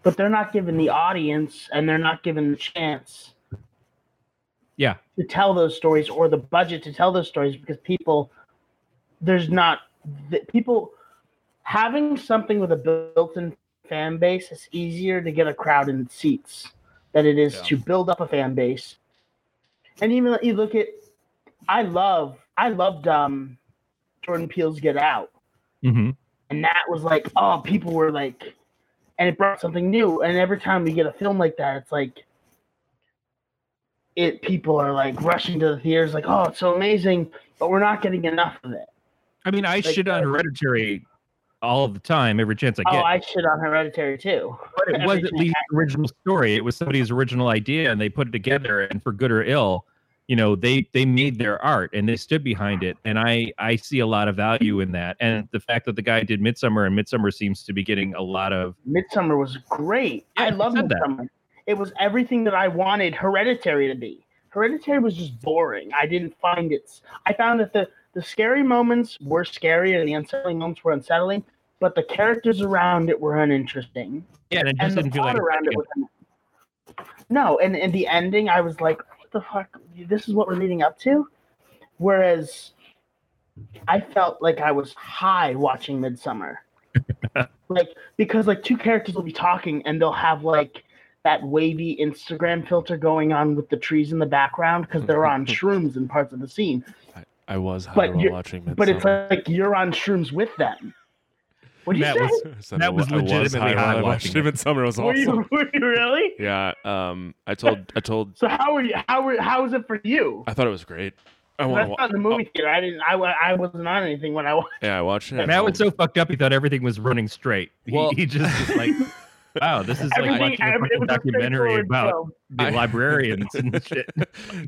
but they're not given the audience and they're not given the chance Yeah. to tell those stories or the budget to tell those stories because people there's not people having something with a built-in fan base is easier to get a crowd in seats than it is Yeah. to build up a fan base. And even let you look at i love i loved um jordan peele's get out. Hmm and that was like oh people were like and it brought something new. And every time we get a film like that it's like it people are like rushing to the theaters like oh it's so amazing but we're not getting enough of it. I mean, I Like, shit on uh, Hereditary all the time, every chance I get. oh get. i shit on hereditary too but it was at least the original story. It was somebody's original idea, and they put it together. And for good or ill, you know, they they made their art and they stood behind it. And I I see a lot of value in that. And the fact that the guy did Midsummer, and Midsummer seems to be getting a lot of midsummer was great Yeah, i love said that. midsummer it was everything that i wanted hereditary to be hereditary was just boring i didn't find it i found that the the scary moments were scary and the unsettling moments were unsettling but the characters around it were uninteresting. Yeah, and it just the didn't feel like around it was no and in the ending i was like what the fuck? This is what we're leading up to? Whereas i felt like i was high watching midsummer. *laughs* Like because like two characters will be talking and they'll have like that wavy instagram filter going on with the trees in the background because they're on *laughs* shrooms in parts of the scene I was high But while you're- watching but it's like you're on shrooms with them what do you That say was- I that I was wa- I legitimately high high while I watched watching it. Midsummer was were, awesome. you, *laughs* were you really Yeah. Um. I told. I told. so how were you how were how was it for you I thought it was great. I I want was to. not the movie theater. I didn't. I, I wasn't on anything when I watched. yeah, I watched it. Matt was so fucked up he thought everything was running straight. He, Well- he just was like, *laughs* "Wow, this is like watching a fucking it was a documentary about film. the I- librarians and *laughs* shit."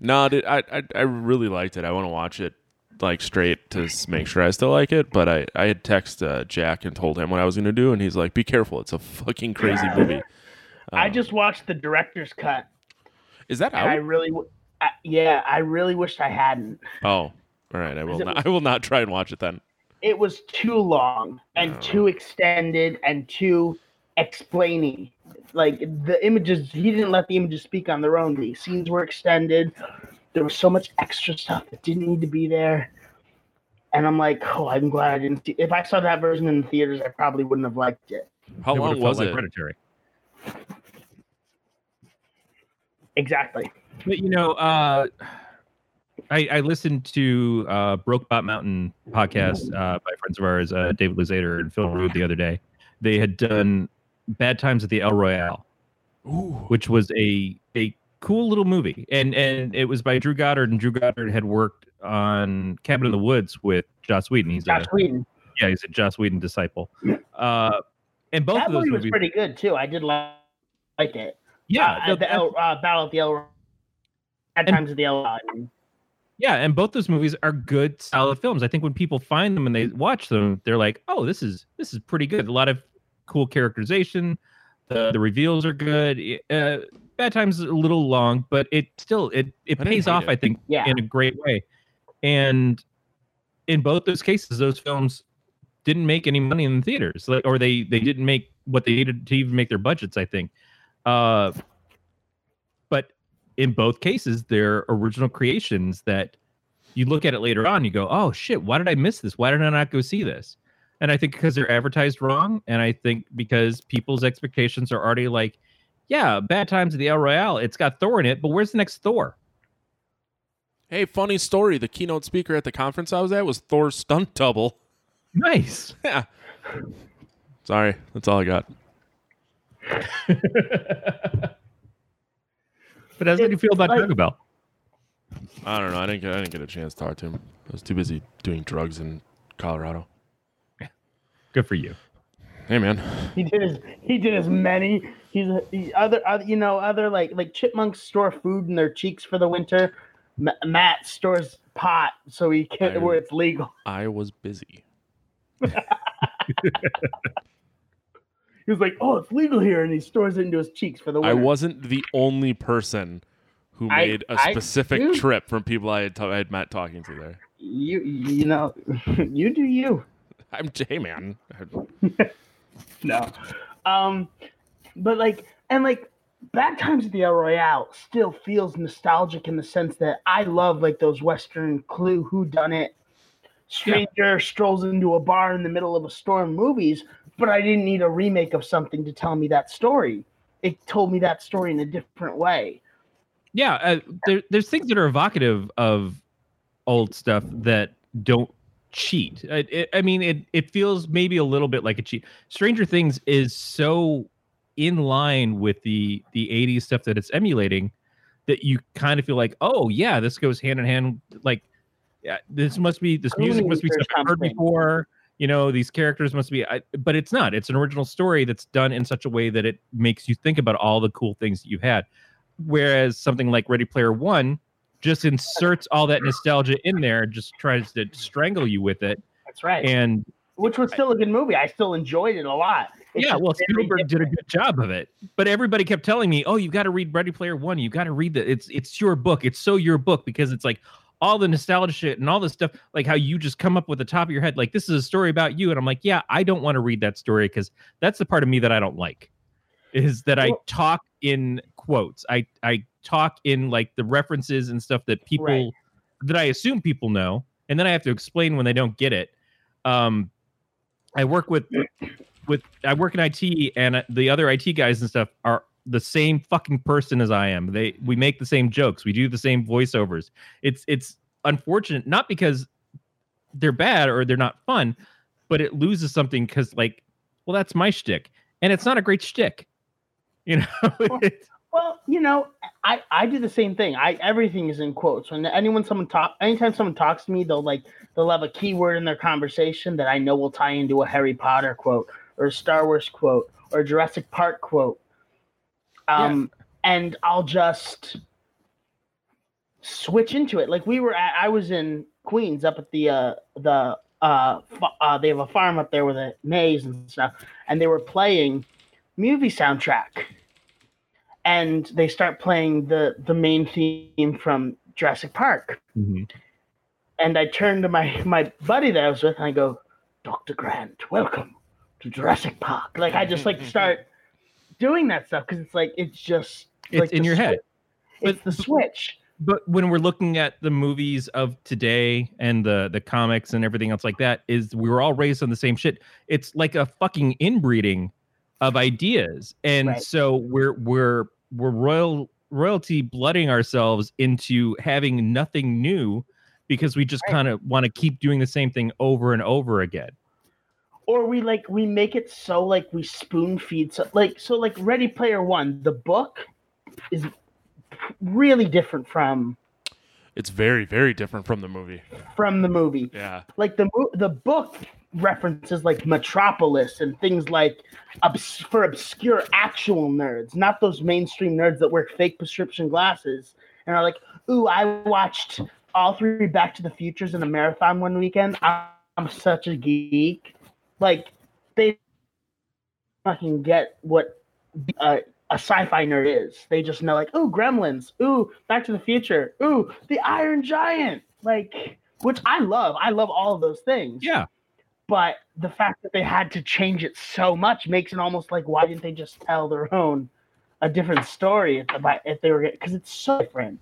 no, dude, I, I I really liked it. I want to watch it like straight to make sure I still like it. But I I had text uh, Jack and told him what I was gonna do, and he's like, "Be careful, it's a fucking crazy movie." I Um, just watched the director's cut, is that and I really, I, yeah, I really wished I hadn't. Oh, all right. I will not. was- *laughs* I will not try and watch it then. It was too long and Oh. too extended and too explaining. Like the images, he didn't let the images speak on their own. The scenes were extended. There was so much extra stuff that didn't need to be there. And I'm like, oh, I'm glad I didn't. See- if I saw that version in the theaters, I probably wouldn't have liked it. How It long was like it? Predatory. Exactly. But you know, uh, I, I listened to uh, Brokebot Mountain podcast uh, by friends of ours, uh, David Luzader and Phil Rude, the other day. They had done Bad Times at the El Royale, Ooh. which was a a cool little movie, and and it was by Drew Goddard, and Drew Goddard had worked on Cabin in the Woods with Joss Whedon. He's Josh a Whedon. yeah, he's a Joss Whedon disciple. *clears throat* Uh, and both that of those movie was movies, pretty good too. I did like, like it. yeah, uh, no, the El, uh, Battle at the El. At times of the El. Yeah, and both those movies are good, solid films. I think when people find them and they watch them, they're like, "Oh, this is this is pretty good." A lot of cool characterization. The the reveals are good. Uh, Bad Times is a little long, but it still it it I pays off. it. I think Yeah. in a great way. And in both those cases, those films didn't make any money in the theaters, like, or they they didn't make what they needed to even make their budgets. I think. Uh, but in both cases, they're original creations that you look at it later on, you go, "Oh shit, why did I miss this? Why did I not go see this?" And I think because they're advertised wrong, and I think because people's expectations are already like, "Yeah, Bad Times at the El Royale, it's got Thor in it, but where's the next Thor?" Hey, funny story. The keynote speaker at the conference I was at was Thor's stunt double. Nice. *laughs* Yeah. Sorry, that's all I got. *laughs* But how did you feel about like- Taco Bell? I don't know. I didn't get. I didn't get a chance to talk to him. I was too busy doing drugs in Colorado. Good for you. Hey, man. he did as he did as many. He's he, other, other you know other like like chipmunks store food in their cheeks for the winter. M- Matt stores pot so he can I- where it's legal. I was busy. *laughs* He was like, "Oh, it's legal here," and he stores it into his cheeks for the winter. I wasn't the only person who made a I- specific dude. trip from people I had, I had met talking to there. You you know *laughs* you do you. I'm J man. *laughs* No. Um, but like, and like, Bad Times at the El Royale still feels nostalgic in the sense that I love like those Western Clue, Who Done It, Stranger strolls into a bar in the middle of a storm movies, but I didn't need a remake of something to tell me that story. It told me that story in a different way. Yeah, uh, there, there's things that are evocative of old stuff that don't cheat. It, it, I mean, it it feels maybe a little bit like a cheat. Stranger Things is so in line with the the 80s stuff that it's emulating that you kind of feel like, oh yeah, this goes hand in hand. Like, yeah, this must be this music must be Clooney stuff I've heard before. You know, these characters must be, I, but it's not. It's an original story that's done in such a way that it makes you think about all the cool things that you've had. Whereas something like Ready Player One just inserts all that nostalgia in there, just tries to strangle you with it. That's right. And Which was still a good movie. I still enjoyed it a lot. It's yeah, well, Spielberg did a good job of it. But everybody kept telling me, "Oh, you've got to read Ready Player One. You've got to read that. It's it's your book. It's so your book because it's like all the nostalgia shit and all this stuff, like how you just come up with the top of your head, like this is a story about you, and I'm like, yeah, I don't want to read that story because that's the part of me that I don't like, is that I talk in quotes, I I talk in like the references and stuff that people Right. that I assume people know, and then I have to explain when they don't get it. Um, I work with with I work in IT, and uh, the other IT guys and stuff are the same fucking person as I am. They we make the same jokes, we do the same voiceovers. It's it's unfortunate, not because they're bad or they're not fun, but it loses something because like, well, that's my shtick, and it's not a great shtick. You know, *laughs* Well, you know, I I do the same thing. I everything is in quotes. When anyone someone talk, anytime someone talks to me, they'll like they'll have a keyword in their conversation that I know will tie into a Harry Potter quote or a Star Wars quote or a Jurassic Park quote. Um, and I'll just switch into it. Like we were at, I was in Queens up at the uh the uh, uh they have a farm up there with a maze and stuff, and they were playing movie soundtrack and they start playing the the main theme from Jurassic Park. And I turn to my my buddy that I was with and I go, Dr. Grant, welcome to Jurassic Park. Like I just like start doing that stuff because it's like it's just it's like in your head. It's But- the switch. but when we're looking at the movies of today and the the comics and everything else like that is we were all raised on the same shit it's like a fucking inbreeding of ideas and Right. so we're we're we're royal royalty blooding ourselves into having nothing new because we just Right. kind of want to keep doing the same thing over and over again Or we like we make it so like we spoon feed so like so like Ready Player One, the book is really different from It's very, very different from the movie. from the movie. Yeah. like the the book references like Metropolis and things like obs- for obscure actual nerds, not those mainstream nerds that wear fake prescription glasses and are like, "Ooh, I watched all three Back to the Futures in a marathon one weekend. I'm, I'm such a geek." Like they fucking get what uh, a sci-fi nerd is. They just know like, "Ooh, Gremlins. Ooh, Back to the Future. Ooh, the Iron Giant." Like which I love. I love all of those things. yeah But the fact that they had to change it so much makes it almost like why didn't they just tell their own a different story if, if they were because it's so different.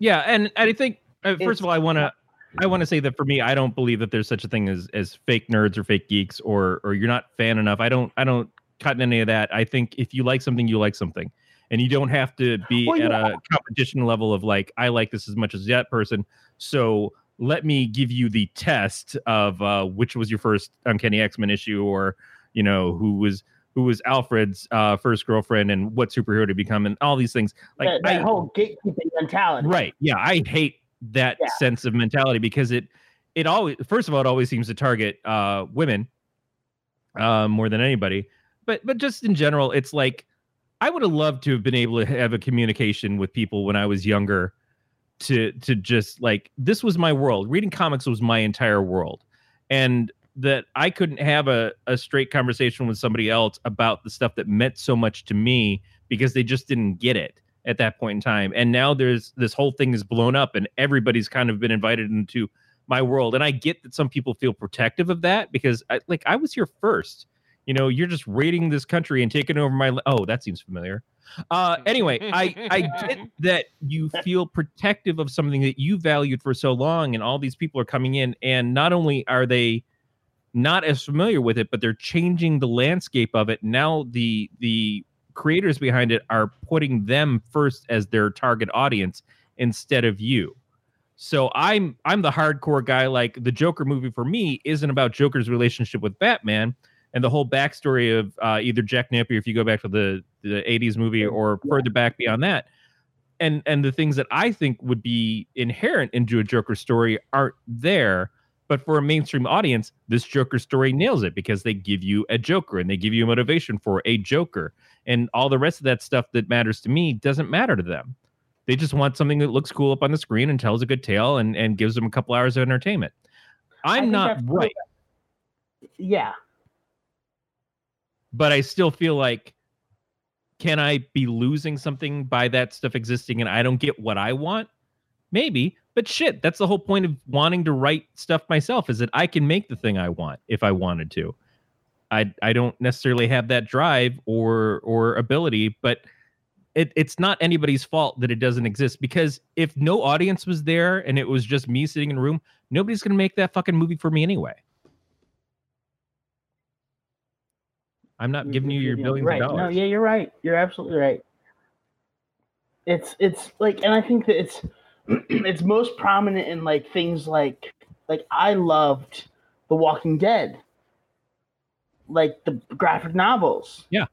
Yeah, and I think uh, first It's- of all, I want to I want to say that for me, I don't believe that there's such a thing as as fake nerds or fake geeks or or you're not fan enough. I don't I don't cut in any of that. I think if you like something, you like something, and you don't have to be Well, at yeah. a competition level of like I like this as much as that person. So let me give you the test of uh, which was your first Uncanny X Men issue, or you know who was who was Alfred's uh, first girlfriend and what superhero to become, and all these things. Like that, that I, whole gatekeeping mentality. Right. Yeah, I hate that Yeah. sense of mentality because it it always first of all it always seems to target uh women uh more than anybody. But but just in general, it's like I would have loved to have been able to have a communication with people when I was younger to to just like this was my world. Reading comics was my entire world. And that I couldn't have a, a straight conversation with somebody else about the stuff that meant so much to me because they just didn't get it at that point in time. And now there's this whole thing is blown up and everybody's kind of been invited into my world. And I get that some people feel protective of that because I like I was here first. You know, you're just raiding this country and taking over my. Oh, that seems familiar. Uh, anyway, I I get *laughs* that you feel protective of something that you valued for so long, and all these people are coming in, and not only are they not as familiar with it, but they're changing the landscape of it. Now the the creators behind it are putting them first as their target audience instead of you. So I'm I'm the hardcore guy. Like the Joker movie for me isn't about Joker's relationship with Batman and the whole backstory of uh, either Jack Napier, if you go back to the the '80s movie, or further back beyond that, and and the things that I think would be inherent into a Joker story aren't there. But for a mainstream audience, this Joker story nails it because they give you a Joker and they give you a motivation for a Joker, and all the rest of that stuff that matters to me doesn't matter to them. They just want something that looks cool up on the screen and tells a good tale and, and gives them a couple hours of entertainment. I'm not right, Yeah. but I still feel like can I be losing something by that stuff existing and I don't get what I want? Maybe, but shit, that's the whole point of wanting to write stuff myself is that I can make the thing I want if I wanted to. I I don't necessarily have that drive or or ability, but it, it's not anybody's fault that it doesn't exist because if no audience was there and it was just me sitting in a room, nobody's gonna make that fucking movie for me anyway. I'm not giving you your billions right. of dollars. No, yeah, you're right. You're absolutely right. It's it's like, and I think that it's *clears throat* it's most prominent in like things like like I loved The Walking Dead, like the graphic novels. Yeah.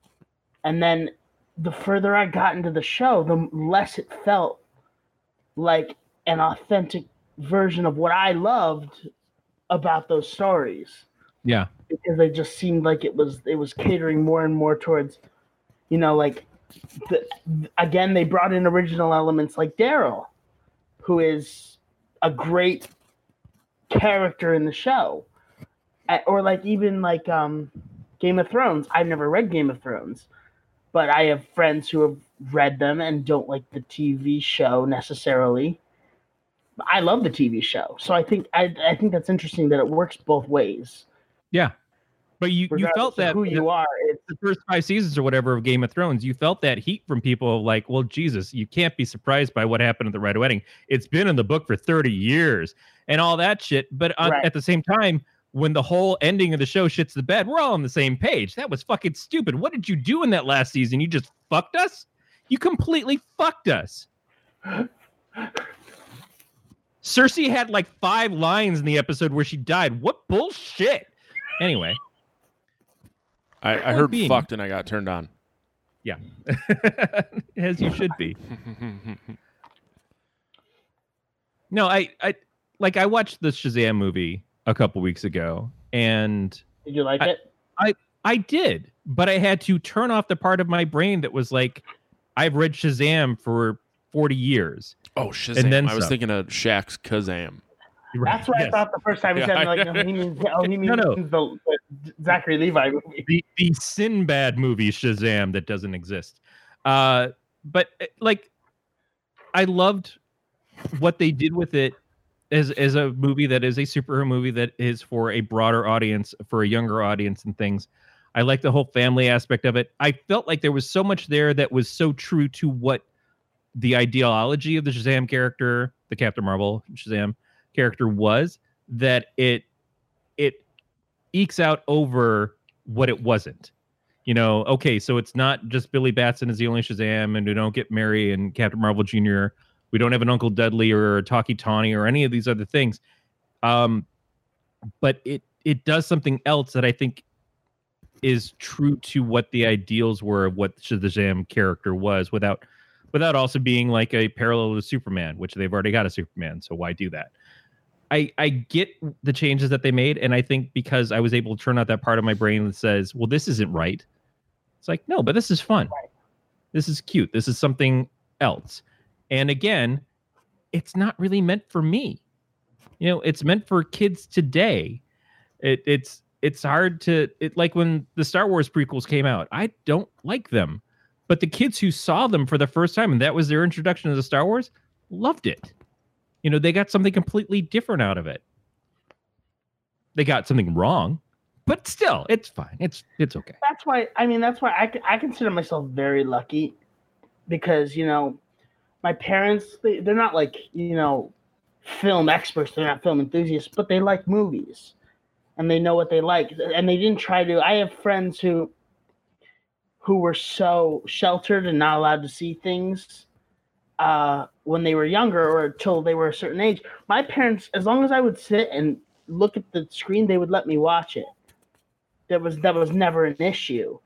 And then the further I got into the show, the less it felt like an authentic version of what I loved about those stories Yeah. because they just seemed like it was it was catering more and more towards you know like the, again they brought in original elements like daryl who is a great character in the show. Or like even like um game of thrones. I've never read game of thrones but i have friends who have read them and don't like the tv show necessarily. I love the tv show so i think i, I think that's interesting that it works both ways. Yeah. But you, you felt that who you are. It's, the first five seasons or whatever of Game of Thrones, you felt that heat from people like, well, Jesus, you can't be surprised by what happened at the Red Wedding. It's been in the book for 30 years and all that shit. But on, Right. at the same time, when the whole ending of the show shits the bed, we're all on the same page. That was fucking stupid. What did you do in that last season? You just fucked us? You completely fucked us. *laughs* Cersei had like five lines in the episode where she died. What bullshit? Anyway. I, I heard being- fucked and I got turned on. Yeah. *laughs* As you should be. No, I, I like I watched the Shazam movie a couple weeks ago and did you like I- it? I I did, but I had to turn off the part of my brain that was like, I've read Shazam for 40 years. oh, Shazam. And then I was some. thinking of Shaq's Kazam. *laughs* That's what I thought the first time he Yeah. said. Like, no, he means, oh, he *laughs* means No, no. the, the Zachary Levi movie. the the Sinbad movie Shazam that doesn't exist. Uh, but uh, like, I loved what they did with it as as a movie that is a superhero movie that is for a broader audience, for a younger audience, and things. I like the whole family aspect of it. I felt like there was so much there that was so true to what the ideology of the Shazam character, the Captain Marvel Shazam character was, that it it ekes out over what it wasn't. You know, okay, so it's not just Billy Batson is the only Shazam, and we don't get Mary and Captain Marvel Jr. We don't have an Uncle Dudley or a Tawky Tawny or any of these other things. Um, but it it does something else that I think is true to what the ideals were of what Shazam character was, without without also being like a parallel to Superman, which they've already got a Superman, so why do that? I I get the changes that they made, and I think because I was able to turn out that part of my brain that says, "Well, this isn't right." It's like, no, but this is fun. This is cute. This is something else. And again, it's not really meant for me. You know, it's meant for kids today. It, it's it's hard to it like when the Star Wars prequels came out. I don't like them, but the kids who saw them for the first time and that was their introduction to the Star Wars loved it. You know, they got something completely different out of it. They got something wrong, but still, it's fine. It's it's okay. That's why. I mean, that's why I I consider myself very lucky because you know, my parents they, they're not like you know, film experts. They're not film enthusiasts, but they like movies, and they know what they like, and they didn't try to. I have friends who who were so sheltered and not allowed to see things uh, when they were younger or until they were a certain age. My parents, as long as I would sit and look at the screen, they would let me watch it. That was that was never an issue.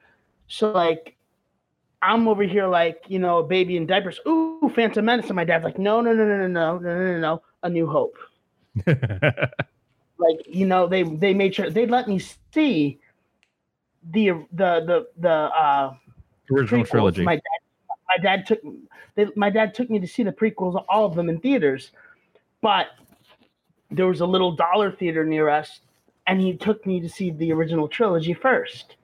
So like, I'm over here like you know a baby in diapers. Ooh, Phantom Menace, and my dad's like, no, no, no, no, no, no, no, no, no, no, A New Hope. *laughs* Like you know they they made sure they let me see the the the the uh Original trilogy. My dad, my dad took they, my dad took me to see the prequels, all of them in theaters, but there was a little dollar theater near us, and he took me to see the original trilogy first.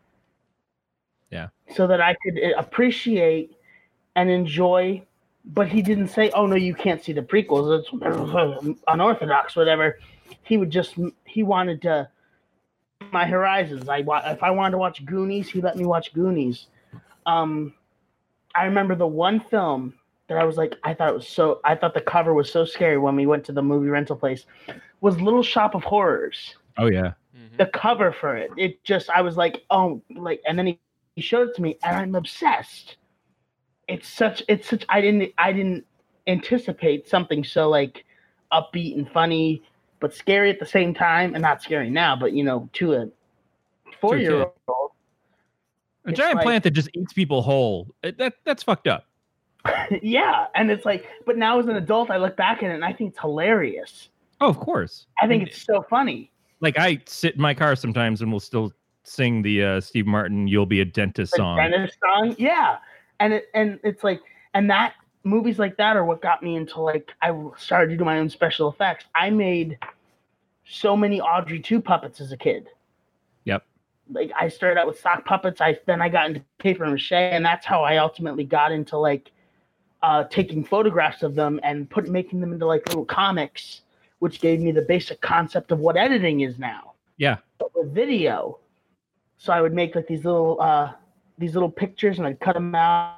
Yeah. So that I could uh, appreciate and enjoy but he didn't say, "Oh no, you can't see the prequels. It's *laughs* unorthodox, whatever." He would just he wanted to my horizons. I if I wanted to watch Goonies, he let me watch Goonies. Um, I remember the one film that I was like, I thought it was so. I thought the cover was so scary when we went to the movie rental place. Was Little Shop of Horrors. Oh yeah. Mm-hmm. The cover for it, it just I was like, oh, like, and then he, he showed it to me, and I'm obsessed. It's such, it's such. I didn't, I didn't anticipate something so like upbeat and funny, but scary at the same time, and not scary now, but you know, to a four year old. A It's giant like- plant that just eats people whole. That that's fucked up. *laughs* yeah, and it's like, but now as an adult, I look back at it and I think it's hilarious. Oh, of course. I think it's so funny. like I sit in my car sometimes and we'll still sing the uh, Steve Martin "You'll Be a Dentist" The song. Dennis song, yeah, and it and it's like, and that movies like that are what got me into like I started to do my own special effects. I made so many Audrey two puppets as a kid. Like I started out with sock puppets. I then I got into paper mache, and that's how I ultimately got into like uh, taking photographs of them and put making them into like little comics, which gave me the basic concept of what editing is now. Yeah. But with video. So I would make like these little uh, these little pictures, and I'd cut them out.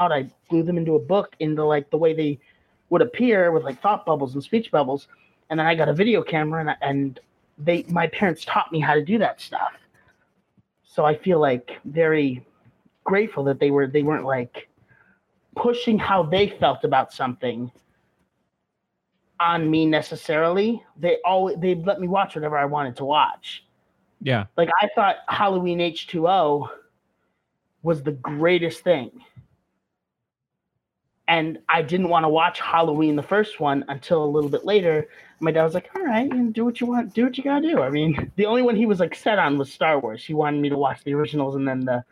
I'd glue them into a book into like the way they would appear with like thought bubbles and speech bubbles. And then I got a video camera, and and they my parents taught me how to do that stuff. So I feel like very grateful that they were they weren't like pushing how they felt about something on me necessarily. They always they let me watch whatever I wanted to watch. Yeah. Like I thought Halloween H2O was the greatest thing. And I didn't want to watch Halloween the first one until a little bit later. My dad was like, "All right, you know, do what you want, do what you gotta do." I mean, *laughs* the only one he was like set on was Star Wars. He wanted me to watch the originals and then the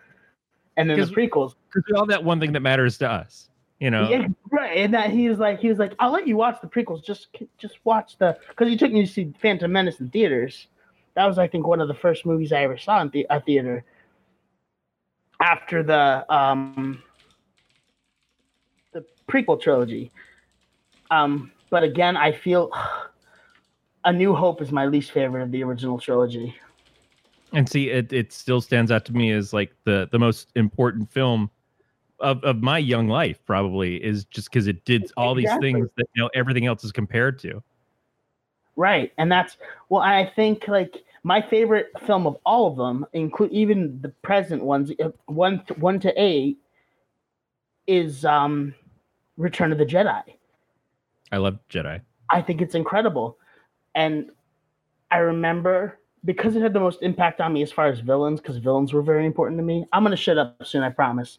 and then the prequels. Because all that one thing that matters to us. You know. Yeah, right. And that he was like, he was like, I'll let you watch the prequels. Just, just watch the, because he took me to see Phantom Menace in theaters. That was, I think, one of the first movies I ever saw in the, a theater. After the, um, prequel trilogy. Um, but again, I feel *sighs* A New Hope is my least favorite of the original trilogy. And see, it, it still stands out to me as like the the most important film of, of my young life, probably, is just because it did all Exactly. these things that you know everything else is compared to. Right, and that's well. I think like my favorite film of all of them, include even the present ones, uh, one one to eight, is um, Return of the Jedi. I love Jedi. I think it's incredible, and I remember because it had the most impact on me as far as villains, because villains were very important to me. I'm gonna shut up soon, I promise.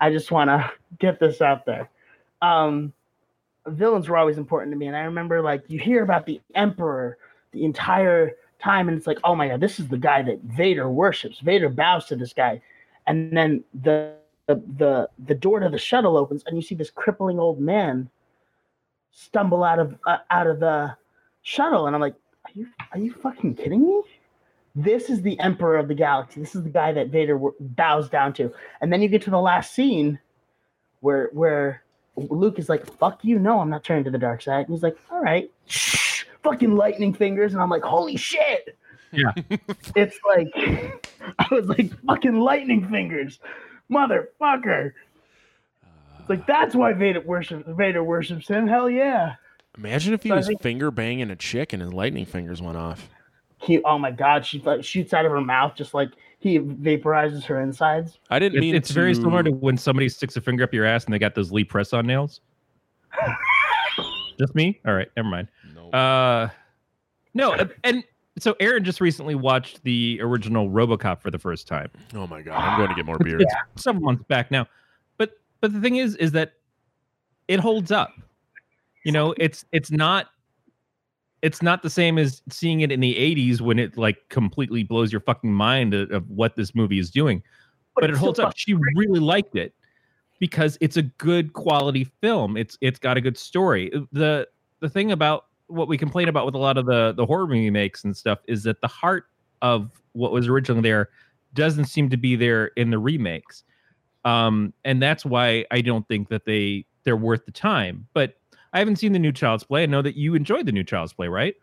I just want to *laughs* get this out there. Um, villains were always important to me, and I remember like you hear about the Emperor the entire time, and it's like, oh my god, this is the guy that Vader worships. Vader bows to this guy, and then the the the, the door to the shuttle opens, and you see this crippling old man stumble out of uh, out of the shuttle, and I'm like, are you are you fucking kidding me? This is the Emperor of the Galaxy. This is the guy that Vader w- bows down to. And then you get to the last scene where where Luke is like, "Fuck you, no, I'm not turning to the dark side." And he's like, "All right." Shh, Fucking lightning fingers, and I'm like, "Holy shit!" Yeah. *laughs* it's like *laughs* I was like, "Fucking lightning fingers, motherfucker!" It's like that's why Vader worships Vader worships him. Hell yeah! Imagine if he So was think- finger banging a chick and his lightning fingers went off. He, oh my god, she like shoots out of her mouth just like he vaporizes her insides. I didn't It's, mean it's to... very similar to when somebody sticks a finger up your ass and they got those Lee press on nails. *laughs* Just me? All right, never mind. No. Uh, no, and so Aaron just recently watched the original RoboCop for the first time. oh my god, I'm going to get more beer. It's *laughs* some months back now, but but the thing is, is that it holds up. You know, it's it's not it's not the same as seeing it in the 80s when it like completely blows your fucking mind of, of what this movie is doing but, it holds up. She really liked it because it's a good quality film. It's it's got a good story. The the thing about what we complain about with a lot of the the horror movie makes and stuff is that the heart of what was originally there doesn't seem to be there in the remakes. Um, and that's why I don't think that they they're worth the time. But I haven't seen the new Child's Play. I know that you enjoyed the new Child's Play, right?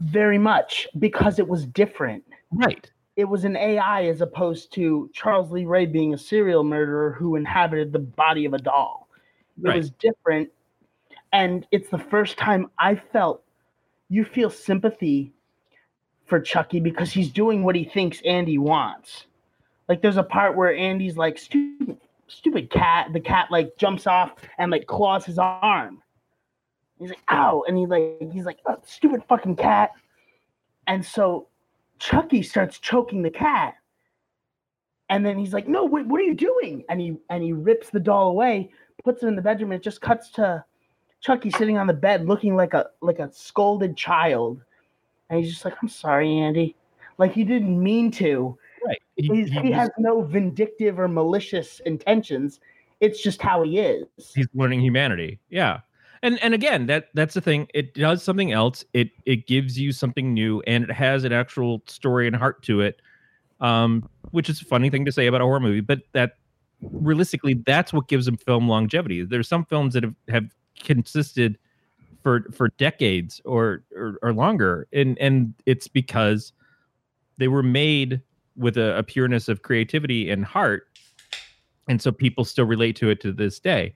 Very much because it was different. Right. It was an AI as opposed to Charles Lee Ray being a serial murderer who inhabited the body of a doll. It Right. was different. And it's the first time I felt you feel sympathy for Chucky because he's doing what he thinks Andy wants. Like there's a part where Andy's like stupid stupid cat. The cat like jumps off and like claws his arm. He's like, ow, and he's like he's like, oh, stupid fucking cat. And so Chucky starts choking the cat. And then he's like, no, wait, what are you doing? And he and he rips the doll away, puts it in the bedroom, and it just cuts to Chucky sitting on the bed looking like a like a scolded child. And he's just like, I'm sorry, Andy. Like he didn't mean to. Right. He, he he has no vindictive or malicious intentions. It's just how he is. he's learning humanity. Yeah. And and again, that that's the thing. It does something else. It it gives you something new and it has an actual story and heart to it. Um, which is a funny thing to say about a horror movie, but that realistically, that's what gives them film longevity. There's some films that have, have consisted for for decades or, or or longer. And and it's because they were made with a, a pureness of creativity and heart. And so people still relate to it to this day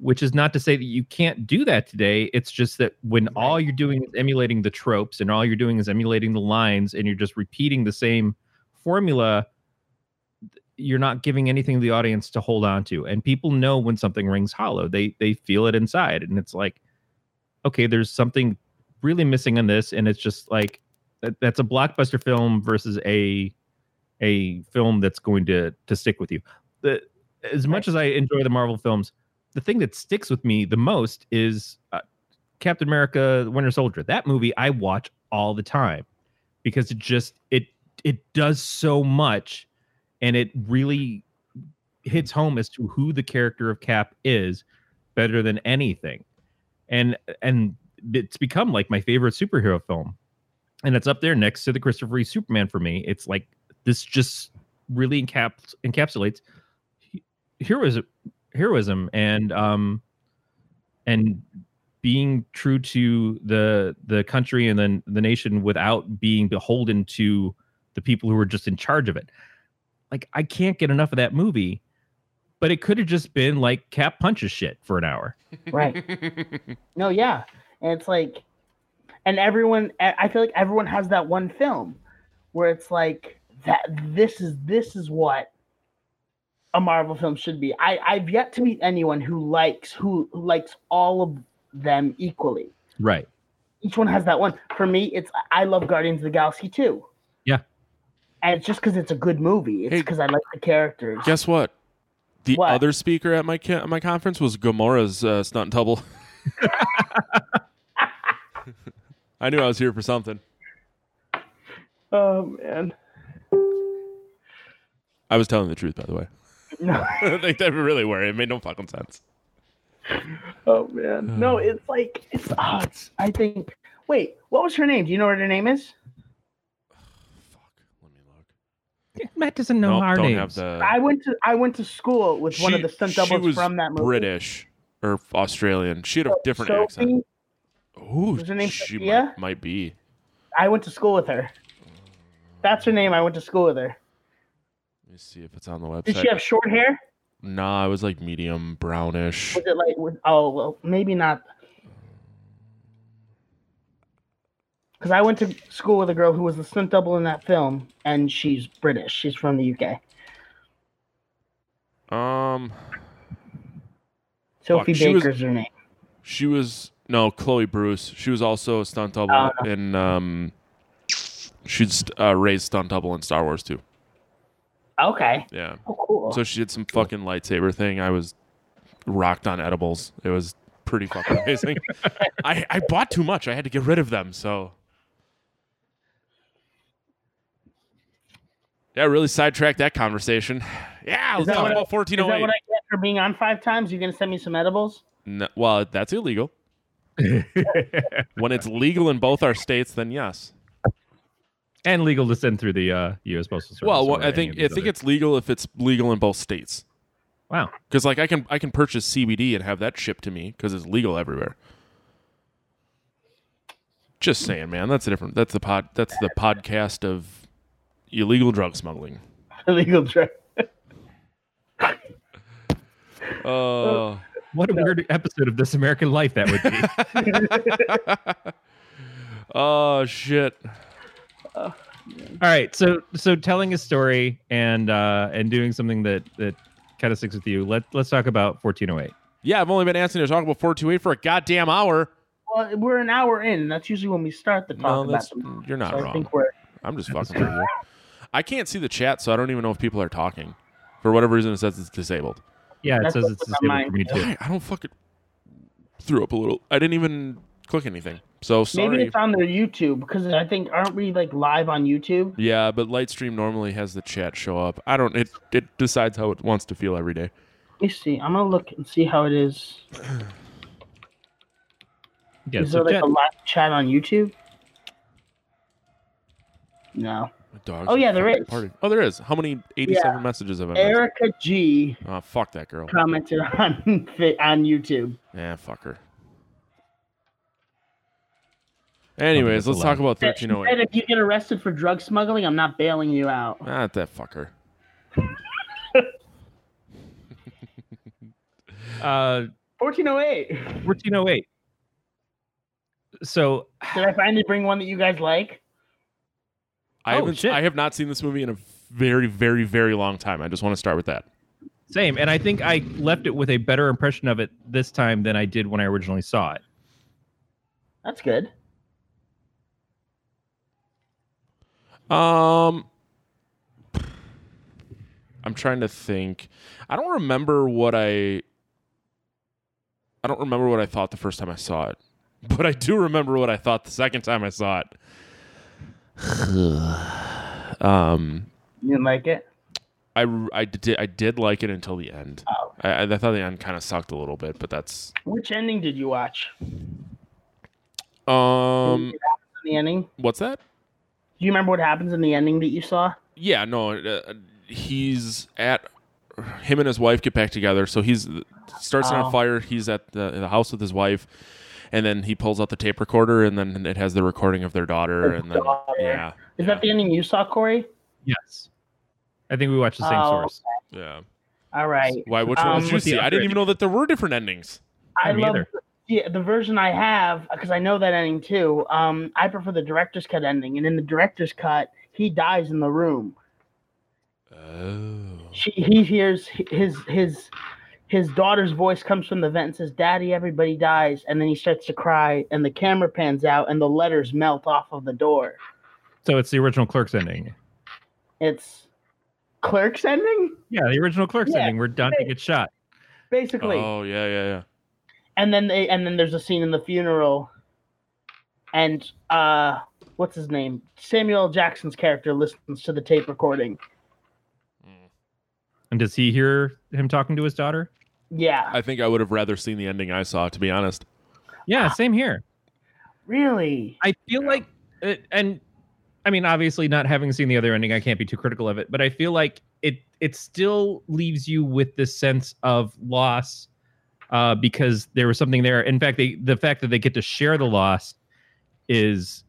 which is not to say that you can't do that today. It's just that when all you're doing is emulating the tropes and all you're doing is emulating the lines and you're just repeating the same formula, you're not giving anything to the audience to hold on to. And people know when something rings hollow. They they feel it inside. And it's like, okay, there's something really missing in this. And it's just like that, that's a blockbuster film versus a a film that's going to to stick with you. The as much as I enjoy the Marvel films, the thing that sticks with me the most is uh, Captain America: Winter Soldier. That movie I watch all the time because it just it it does so much, and it really hits home as to who the character of Cap is better than anything, and and it's become like my favorite superhero film, and it's up there next to the Christopher Reeve Superman for me. It's like this just really encaps encapsulates heroism heroism and um and being true to the the country and then the nation without being beholden to the people who are just in charge of it like i can't get enough of that movie but it could have just been like cap punches shit for an hour Right. *laughs* No, yeah. And it's like, and everyone, I I feel like everyone has that one film where it's like that. This is this is what a Marvel film should be. I I've yet to meet anyone who likes who, who likes all of them equally. right Each one has that one. For me, it's I love Guardians of the Galaxy too. And it's just because it's a good movie. It's Hey, because I like the characters. Guess what? The What? other speaker at my ca- my conference was Gamora's uh, stunt double. *laughs* I knew I was here for something. Oh man. I was telling the truth, by the way. No. *laughs* they, they really were. It made no fucking sense. Oh man, no, it's like it's, oh, it's. I think. Wait, what was her name? Do you know what her name is? Fuck. Let me look. Matt doesn't know Nope, our names have the. I went to I went to school with one of the stunt she doubles was from that movie. British or Australian. She had a different Sophie, accent. Ooh, Was her name she Sophia? might, might be. I went to school with her. That's her name. I went to school with her. Let me see if it's on the website. Did she have short hair? Nah, it was like medium brownish. Was it like? Oh well, maybe not. Because I went to school with a girl who was the stunt double in that film, and she's British. She's from the UK. Um, Sophie was- Baker's her name. she was no Chloe Bruce. She was also a stunt double Oh, in um. She's uh, raised stunt double in Star Wars too. Okay. Yeah. Oh, cool. So she did some fucking lightsaber thing. I was rocked on edibles. It was pretty fucking amazing. *laughs* I, I bought too much. I had to get rid of them. So yeah, really sidetracked that conversation. Yeah, let's that talk what I- about Is that what I get for being on five times? You're gonna send me some edibles? No, well, that's illegal. *laughs* When it's legal in both our states, then yes. and legal to send through the uh, U.S. Postal Service. Well, or I think I think other- it's legal if it's legal in both states. Wow. Because like I can I can purchase CBD and have that shipped to me because it's legal everywhere. Just saying, man. That's a different. That's the pod. That's the podcast of illegal drug smuggling. *laughs* Illegal drug. Oh. *laughs* What a weird episode of This American Life that would be. *laughs* oh shit. All right, so so telling a story and uh and doing something that that kind of sticks with you. Let let's talk about 1408. Yeah, I've only been asking to talk about four two eight for a goddamn hour. Well, we're an hour in. That's usually when we start the talk No, about that's you're not So I wrong. think we're I'm just fucking with you. I can't see the chat, so I don't even know if people are talking. For whatever reason, it says it's disabled. Yeah, it That's says what's it's on disabled for me too. Why? I don't fucking threw up a little. I didn't even click anything. So sorry. maybe it's on their YouTube because I think aren't we like live on YouTube? Yeah, but Lightstream normally has the chat show up. I don't. It it decides how it wants to feel every day. Let me see. I'm gonna look and see how it is. Yeah, is so there like Jen- a live chat on YouTube? No. My dogs Oh, yeah, there is. fucking is. partying. Oh, there is. How many? Eighty-seven messages have I missed? Erica G Oh, fuck that girl. commented on *laughs* on YouTube. Yeah, fuck her. Anyways, let's talk about thirteen oh She said eight. if you get arrested for drug smuggling, I'm not bailing you out. Not that fucker. *laughs* uh 1408. 1408. So Did I finally bring one that you guys like? I Oh, haven't. shit. I have not seen this movie in a very, very, very long time. I just want to start with that. same, and I think I left it with a better impression of it this time than I did when I originally saw it. That's good. Um, I'm trying to think. I don't remember what I. I don't remember what I thought the first time I saw it, *laughs* but I do remember what I thought the second time I saw it. Um, You didn't like it? I, I did I did like it until the end. Oh. I, I thought the end kind of sucked a little bit, but that's Which ending did you watch? um. The ending? What's that? Do you remember what happens in the ending that you saw? Yeah, no, uh, he's at him and his wife get back together. So he's starts Oh. on fire. He's at the, the house with his wife, and then he pulls out the tape recorder, and then it has the recording of their daughter, Their and then daughter. yeah, Is that the ending you saw, Corey? Yes. I think we watched the same Oh. source. yeah. All right. Why? Which one Um, did you see? I didn't even know that there were different endings. I me love either. yeah, the version I have because I know that ending too. Um, I prefer the director's cut ending, and in the director's cut, he dies in the room. Oh. She, he hears his his his daughter's voice comes from the vent and says, "Daddy, everybody dies," and then he starts to cry, and the camera pans out, and the letters melt off of the door. So it's the original Clerks ending. It's Clerks ending, Yeah, the original Clerks Yeah. ending where Dante gets shot. basically. Oh yeah, yeah, yeah. and then they and then there's a scene in the funeral and uh what's his name samuel jackson's character listens to the tape recording And does he hear him talking to his daughter? Yeah I think I would have rather seen the ending I saw, to be honest. Yeah, same here. really I feel like, it, and I mean, obviously, not having seen the other ending, I can't be too critical of it. But I feel like it it still leaves you with this sense of loss uh, because there was something there. In fact, they, the fact that they get to share the loss is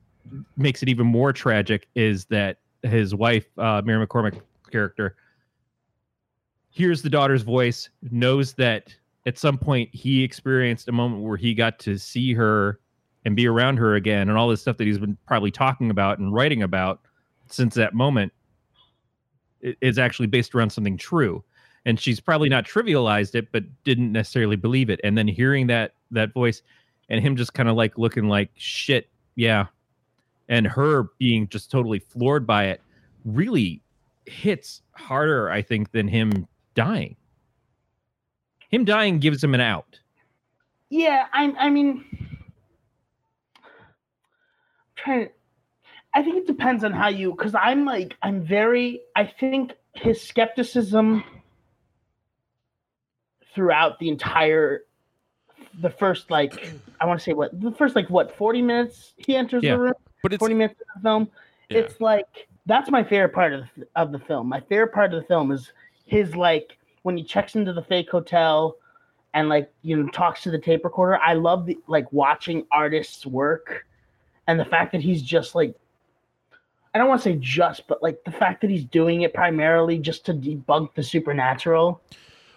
makes it even more tragic. Is that his wife, uh, Mary McCormack character, hears the daughter's voice, knows that at some point he experienced a moment where he got to see her and be around her again and all this stuff that he's been probably talking about and writing about since that moment is actually based around something true. And she's probably not trivialized it but didn't necessarily believe it. And then hearing that that voice and him just kind of like looking like shit yeah. And her being just totally floored by it really hits harder i think than him dying. Him dying gives him an out. Yeah i i mean trying i think it depends on how you because i'm like i'm very i think his skepticism throughout the entire the first like i want to say what the first like what 40 minutes he enters Yeah. the room? But it's 40 minutes of the film? Yeah. it's like that's my favorite part of the, of the film. My favorite part of the film is his like when he checks into the fake hotel and like you know talks to the tape recorder. I love the like watching artists work and the fact that he's just like I don't want to say just, but like the fact that he's doing it primarily just to debunk the supernatural.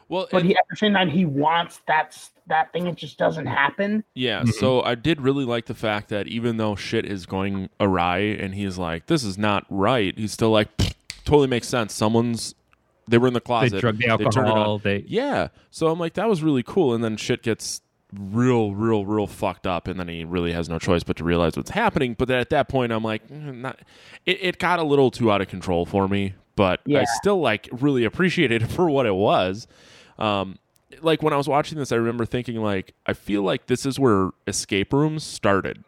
Well, But he, at the same time, he wants that that thing. It just doesn't happen. Yeah, Mhm. so I did really like the fact that even though shit is going awry and he's like, this is not right, he's still like, totally makes sense. Someone's, they were in the closet. They closet. drug the turned it on. alcohol. They, Yeah. So I'm like, that was really cool. And then shit gets real, real, real fucked up. And then he really has no choice but to realize what's happening. But then at that point, I'm like, mm, not, it, it got a little too out of control for me. But I still like really appreciated it *laughs* for what it was. Um, like when I was watching this, I remember thinking like, I feel like this is where escape rooms started.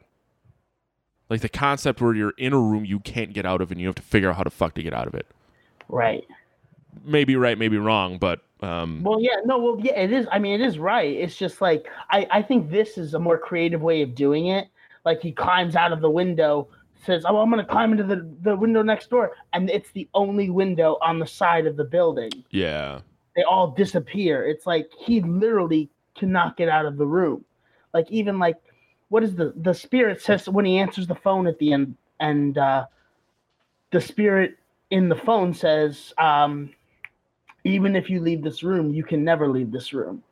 Like the concept where you're in a room you can't get out of and you have to figure out how to fuck to get out of it. Right. Maybe right, maybe wrong, but um, Well, yeah, no, well, yeah, it is. I mean, it is right. It's just like I, I think this is a more creative way of doing it. Like he climbs out of the window, says, "Oh, I'm going to climb into the the window next door," and it's the only window on the side of the building. yeah. They all disappear. It's like he literally cannot get out of the room. Like even like, what is the the spirit says when he answers the phone at the end, and uh, the spirit in the phone says, um, even if you leave this room, you can never leave this room.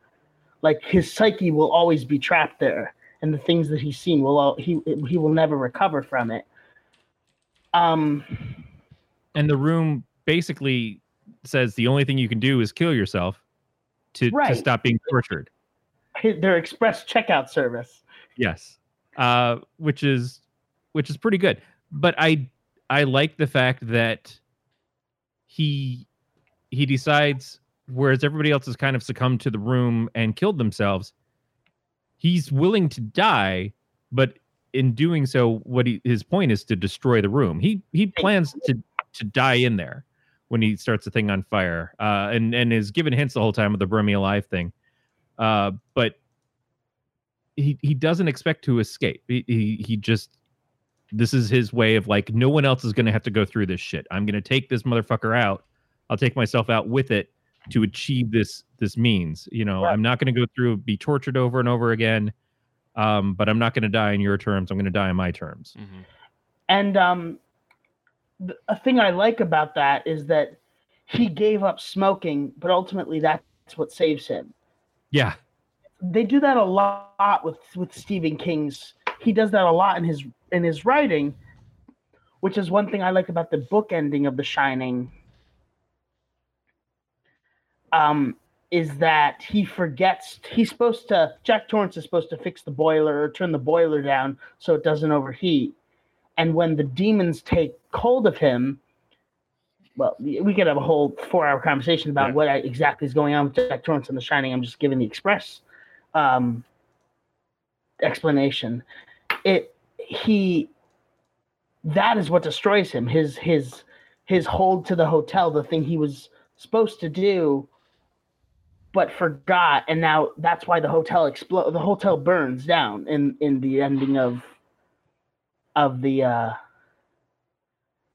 Like his psyche will always be trapped there, and the things that he's seen will all, he he will never recover from it. Um, and the room basically says the only thing you can do is kill yourself to, to stop being tortured. their express checkout service. Yes. Uh, which is which is pretty good. But I I like the fact that he he decides whereas everybody else has kind of succumbed to the room and killed themselves, he's willing to die, but in doing so, what he, his point is to destroy the room. He he plans to to die in there when he starts the thing on fire, uh, and and is given hints the whole time of the burn me alive thing. Uh, but he he doesn't expect to escape. He he, he just this is his way of like no one else is going to have to go through this shit. I'm going to take this motherfucker out. I'll take myself out with it to achieve this this means. You know, Right. I'm not going to go through be tortured over and over again. Um, but I'm not going to die in your terms. I'm going to die in my terms. Mhm. And um, th- a thing I like about that is that he gave up smoking, but ultimately that's what saves him. Yeah, They do that a lot with with Stephen King's. He does that a lot in his in his writing, which is one thing I like about the book ending of The Shining. Um, is that he forgets he's supposed to Jack Torrance is supposed to fix the boiler or turn the boiler down so it doesn't overheat. And when the demons take hold of him, well, we could have a whole four-hour conversation about Yeah. what exactly is going on with Jack Torrance and The Shining. I'm just giving the express um, explanation. It he that is what destroys him. His his his hold to the hotel, the thing he was supposed to do, but forgot, and now that's why the hotel explode. The hotel burns down in in the ending of of the uh,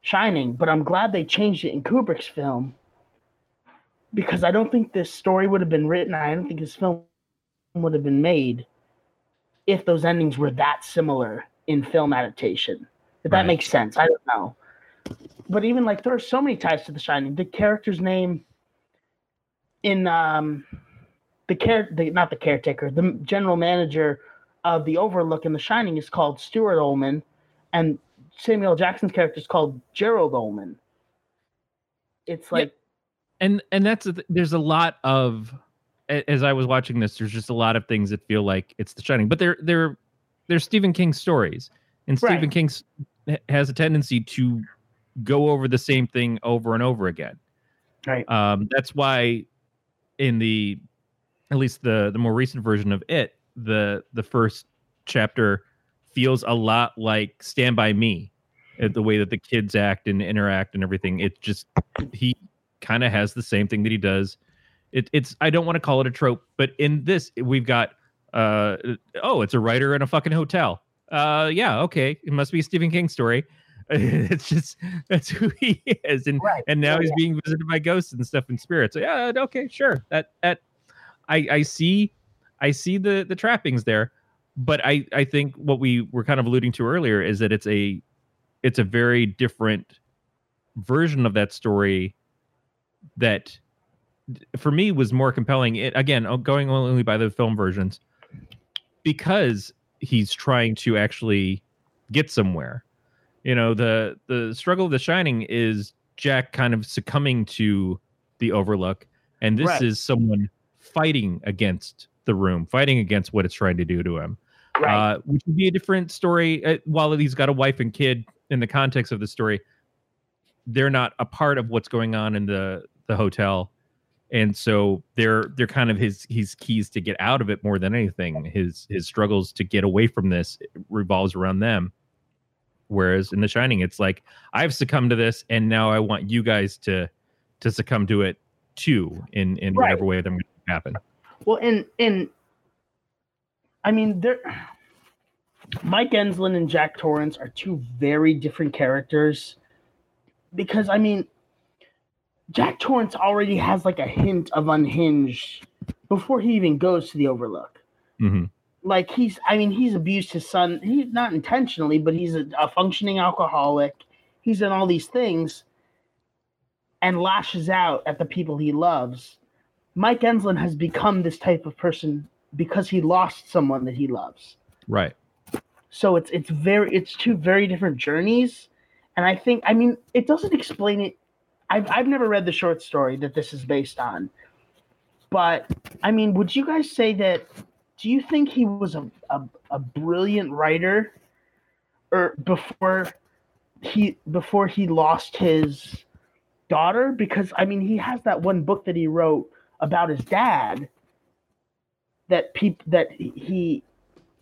Shining. But I'm glad they changed it in Kubrick's film because I don't think this story would have been written. I don't think this film would have been made if those endings were that similar in film adaptation. If that makes sense, I don't know. But even like there are so many ties to The Shining. The character's name in um the care the not the caretaker, the general manager of the Overlook in The Shining is called Stuart Ullman, and Samuel Jackson's character is called Gerald Ullman. It's Yeah. like and and that's the th- there's a lot of as I was watching this, there's just a lot of things that feel like it's The Shining, but they're they're they're Stephen King stories, and Stephen Right. King has a tendency to go over the same thing over and over again. Right. Um, that's why in the at least the the more recent version of it, the the first chapter feels a lot like Stand by Me, uh, the way that the kids act and interact and everything. It just he kind of has the same thing that he does. It, it's I don't want to call it a trope, but in this we've got uh oh, it's a writer in a fucking hotel. Uh yeah, okay, it must be a Stephen King story. *laughs* It's just that's who he is, and Right. and now Yeah, he's yeah. being visited by ghosts and stuff and spirits. So, yeah, okay, sure. That that I I see I see the the trappings there, but I I think what we were kind of alluding to earlier is that it's a it's a very different version of that story that for me was more compelling. It again uh, going only by the film versions because he's trying to actually get somewhere. You know, the the struggle of the Shining is Jack kind of succumbing to the Overlook, and this Right. is someone fighting against the room, fighting against what it's trying to do to him. Right. Uh, which would be a different story. Uh, while he's got a wife and kid in the context of the story, they're not a part of what's going on in the the hotel, and so they're they're kind of his his keys to get out of it more than anything. His his struggles to get away from this revolves around them. Whereas in The Shining, it's like I've succumbed to this, and now I want you guys to to succumb to it too, in in Right. whatever way that might happen. Well, in in, I mean, there. Mike Enslin and Jack Torrance are two very different characters, because I mean, Jack Torrance already has like a hint of unhinged before he even goes to the Overlook. hmm Like he's, I mean, he's abused his son. He's not intentionally, but he's a, a functioning alcoholic. He's done all these things, and lashes out at the people he loves. Mike Enslin has become this type of person because he lost someone that he loves. Right. So it's it's very it's two very different journeys, and I think I mean it doesn't explain it. I've I've never read the short story that this is based on, but I mean, would you guys say that? Do you think he was a a, a brilliant writer, or before he before he lost his daughter? Because I mean, he has that one book that he wrote about his dad. That people that he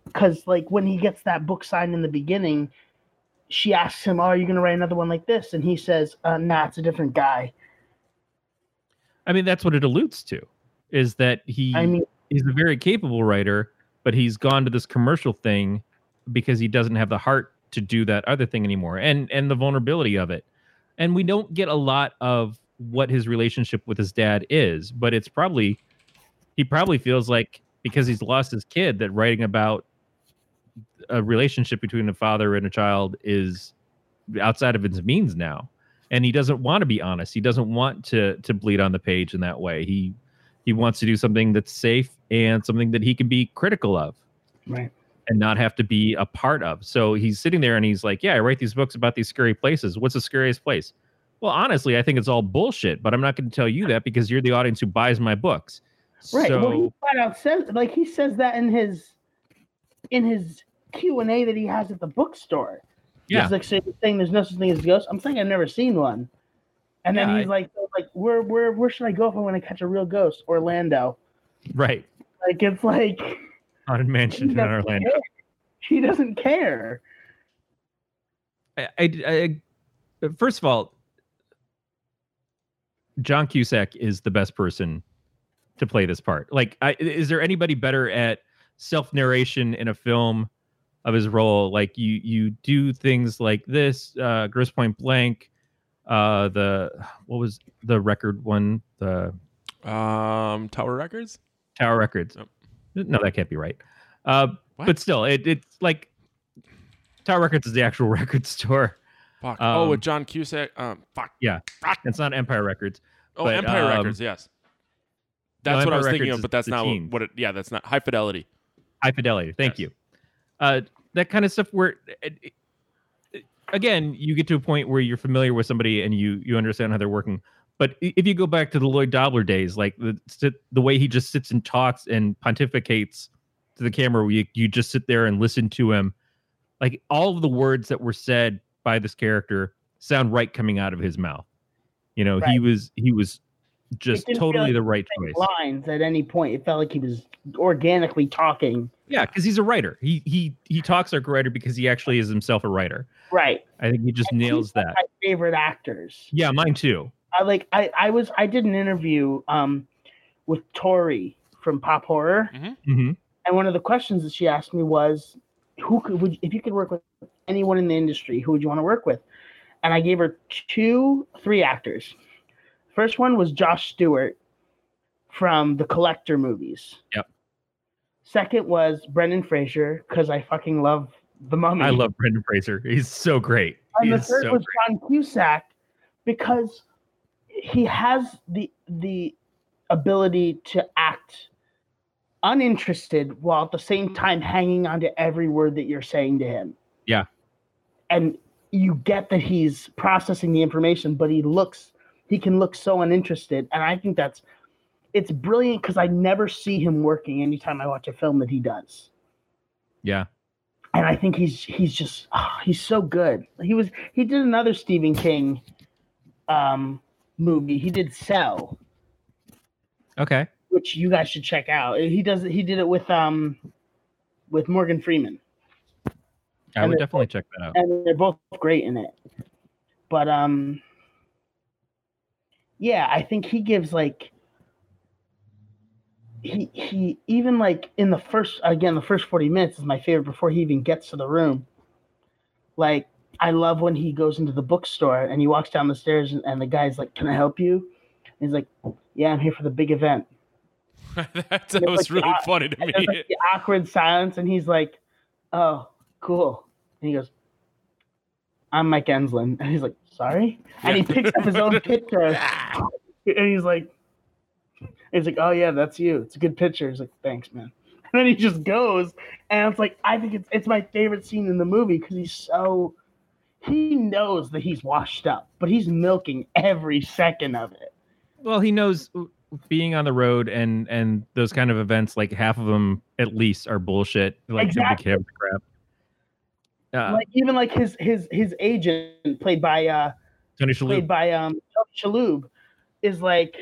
because like when he gets that book signed in the beginning she asks him oh are you going to write another one like this and he says uh, nah it's a different guy I mean, that's what it alludes to, is that he i mean he's a very capable writer, but he's gone to this commercial thing because he doesn't have the heart to do that other thing anymore, and and the vulnerability of it. And we don't get a lot of what his relationship with his dad is, but it's probably he probably feels like because he's lost his kid that writing about a relationship between a father and a child is outside of his means now. And he doesn't want to be honest. He doesn't want to to bleed on the page in that way. He he wants to do something that's safe and something that he can be critical of right. and not have to be a part of. So he's sitting there and he's like yeah i write these books about these scary places. What's the scariest place? Well honestly i think it's all bullshit but i'm not going to tell you that because you're the audience who buys my books. Right. So well he flat out says like he says that in his in his q&a that he has at the bookstore. Yeah. he's like say- saying there's no such thing as ghosts i'm saying i've never seen one and then Yeah, he's I- like like where where where should i go if i want to catch a real ghost orlando right like it's like *laughs* haunted mansion in orlando care. he doesn't care I, I, I first of all, John Cusack is the best person to play this part. Like, I, is there anybody better at self narration in a film of his role? Like, you you do things like this, uh, Grosse Pointe Blank, uh, the what was the record one, the Um, Tower Records. Tower Records. Yep. No, that can't be right. Uh, What? but still, it, it's like Tower Records is the actual *laughs* record store. Fuck. oh, Um, with John Cusack. Um, fuck. Yeah. Fuck. It's not Empire Records. Oh, but, Empire um, Records. Yes. no, That's what I Empire was thinking of, but that's not teens. what it. Yeah, that's not high fidelity. high fidelity. Thank Yes. you. Uh, that kind of stuff where, it, it- again, you get to a point where you're familiar with somebody and you you understand how they're working. But if you go back to the Lloyd Dobler days, like the the way he just sits and talks and pontificates to the camera, where you you just sit there and listen to him, like all of the words that were said by this character sound right coming out of his mouth. You know, he was he was just totally like the right choice. lines at any point it felt like he was organically talking Yeah, because he's a writer. He he he talks like a writer because he actually is himself a writer. right I think he just And nails he's that. my favorite actors Yeah, mine too. I like I I was I did an interview um with Tori from Pop Horror, hmm and one of the questions that she asked me was, "Who could would if you could work with anyone in the industry, who would you want to work with?" and I gave her two, three actors. First one was Josh Stewart from the Collector movies. Yep. Second was Brendan Fraser because I fucking love the Mummy. I love Brendan Fraser. He's so great. and He the third so was great. John Cusack because he has the the ability to act uninterested while at the same time hanging on to every word that you're saying to him. Yeah. And you get that he's processing the information, but he looks he can look so uninterested. And I think that's it's brilliant because I never see him working anytime I watch a film that he does Yeah. and I think he's he's just ah, he's so good. He was he did another Stephen King um movie. He did Cell, Okay. which you guys should check out. He does he did it with um with Morgan Freeman, I And would definitely check that out. and they're both great in it. But um yeah, I think he gives like he he even like in the first again the first 40 minutes is my favorite before he even gets to the room. Like I love when he goes into the bookstore and he walks down the stairs and, and the guy's like, "Can I help you?" And he's like, "Yeah, I'm here for the big event." *laughs* that, that was like really the- funny to me. like the awkward silence, and he's like, "Oh, cool." And he goes, "I'm Mike Enslin," and he's like, "Sorry," and he picks up his own *laughs* picture, and he's like, "He's like, oh yeah, that's you. It's a good picture." He's like, "Thanks, man." *laughs* And then he just goes, and it's like, I think it's it's my favorite scene in the movie because he's so he knows that he's washed up, but he's milking every second of it. Well, he knows being on the road and and those kind of events, like half of them at least are bullshit. Like Exactly. crap. Uh, like even like his his his agent, played by uh Tony played by um Tony Shalhoub, is like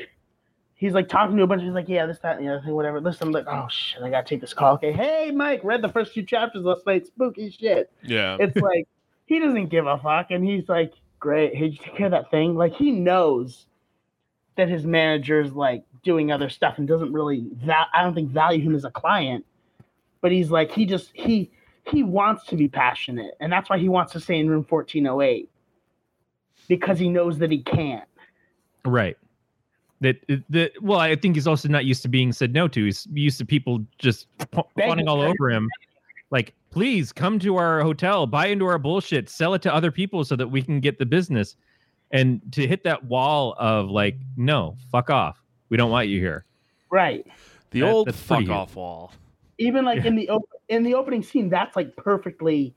he's like talking to a bunch. He's like, yeah, this, that, and the other thing, whatever. Listen, I'm like, oh shit, I gotta take this call. Okay, hey Mike, read the first two chapters last night. Spooky shit. yeah. It's *laughs* like he doesn't give a fuck, and he's like, great. Hey, did you take care of that thing? Like he knows that his manager's like doing other stuff and doesn't really. Val- I don't think value him as a client, but he's like he just he he wants to be passionate, and that's why he wants to stay in room 1408 because he knows that he can't. Right. That that well, I think he's also not used to being said no to. He's used to people just fa- Begging fawning all over him. Like, please come to our hotel, buy into our bullshit, sell it to other people so that we can get the business. And to hit that wall of like, no, fuck off. We don't want you here. Right. the that- old fuck off wall. Even like in the op- in the opening scene, that's like perfectly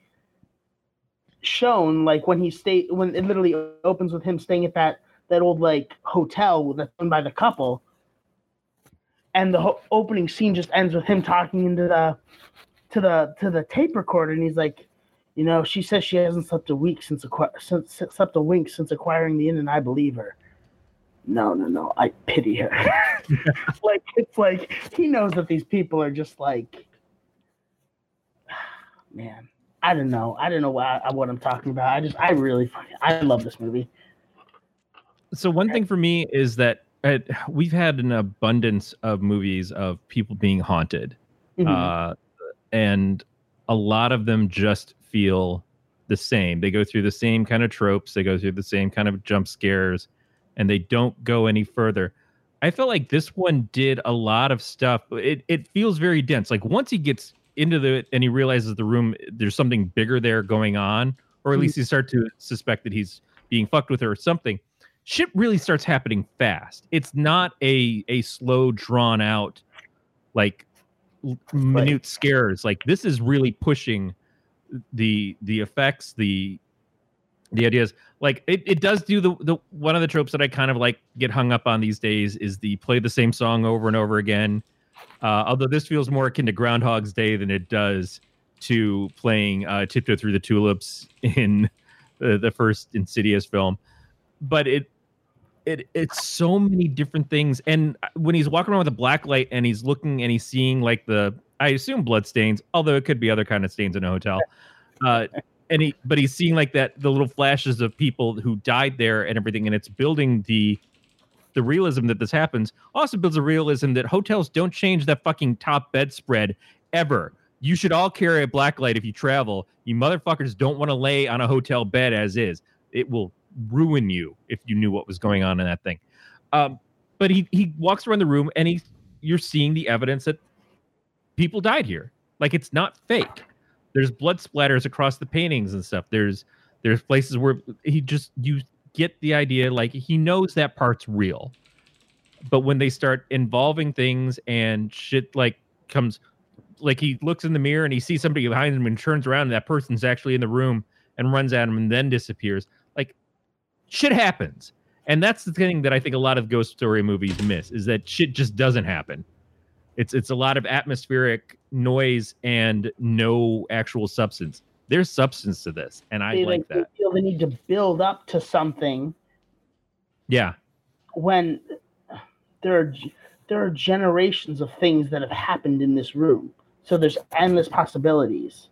shown. Like when he stay when it literally opens with him staying at that that old like hotel that's owned by the couple, and the ho- opening scene just ends with him talking into the to the to the tape recorder, and he's like, you know, she says she hasn't slept a week since, acqui- since slept a wink since acquiring the inn, and I believe her. No, no, no, I pity her. *laughs* like it's like he knows that these people are just like, *sighs* man. I don't know. I don't know what, what I'm talking about. I just, I really, I love this movie. So one thing for me is that uh, we've had an abundance of movies of people being haunted. Mhm. uh, and a lot of them just feel the same. They go through the same kind of tropes. They go through the same kind of jump scares, and they don't go any further. I felt like this one did a lot of stuff. It it feels very dense. Like once he gets into the and he realizes the room, there's something bigger there going on, or at Mhm. least he start to suspect that he's being fucked with or something. Shit really starts happening fast. It's not a a slow, drawn out, like minute scares. Like this is really pushing the the effects, the the ideas. Like it, it does do the the one of the tropes that I kind of like get hung up on these days is the play the same song over and over again. Uh, although this feels more akin to Groundhog's Day than it does to playing uh, Tiptoe Through the Tulips in *laughs* the, the first Insidious film. But it it it's so many different things. And when he's walking around with a black light and he's looking and he's seeing like the I assume blood stains, although it could be other kind of stains in a hotel. Uh, and he but he's seeing like that the little flashes of people who died there and everything, and it's building the the realism that this happens. Also builds a realism that hotels don't change that fucking top bedspread ever. You should all carry a black light if you travel. You motherfuckers don't want to lay on a hotel bed as is. it will ruin you if you knew what was going on in that thing. Um, but he he walks around the room and he you're seeing the evidence that people died here. Like it's not fake. There's blood splatters across the paintings and stuff. There's there's places where he just you get the idea like he knows that part's real. But when they start involving things and shit like comes like he looks in the mirror and he sees somebody behind him and turns around and that person's actually in the room and runs at him and then disappears. Like shit happens. And that's the thing that I think a lot of ghost story movies miss is that shit just doesn't happen. It's it's a lot of atmospheric noise and no actual substance. There's substance to this, and I They, like they that. feel the need to build up to something Yeah, when there are there are generations of things that have happened in this room. So there's endless possibilities.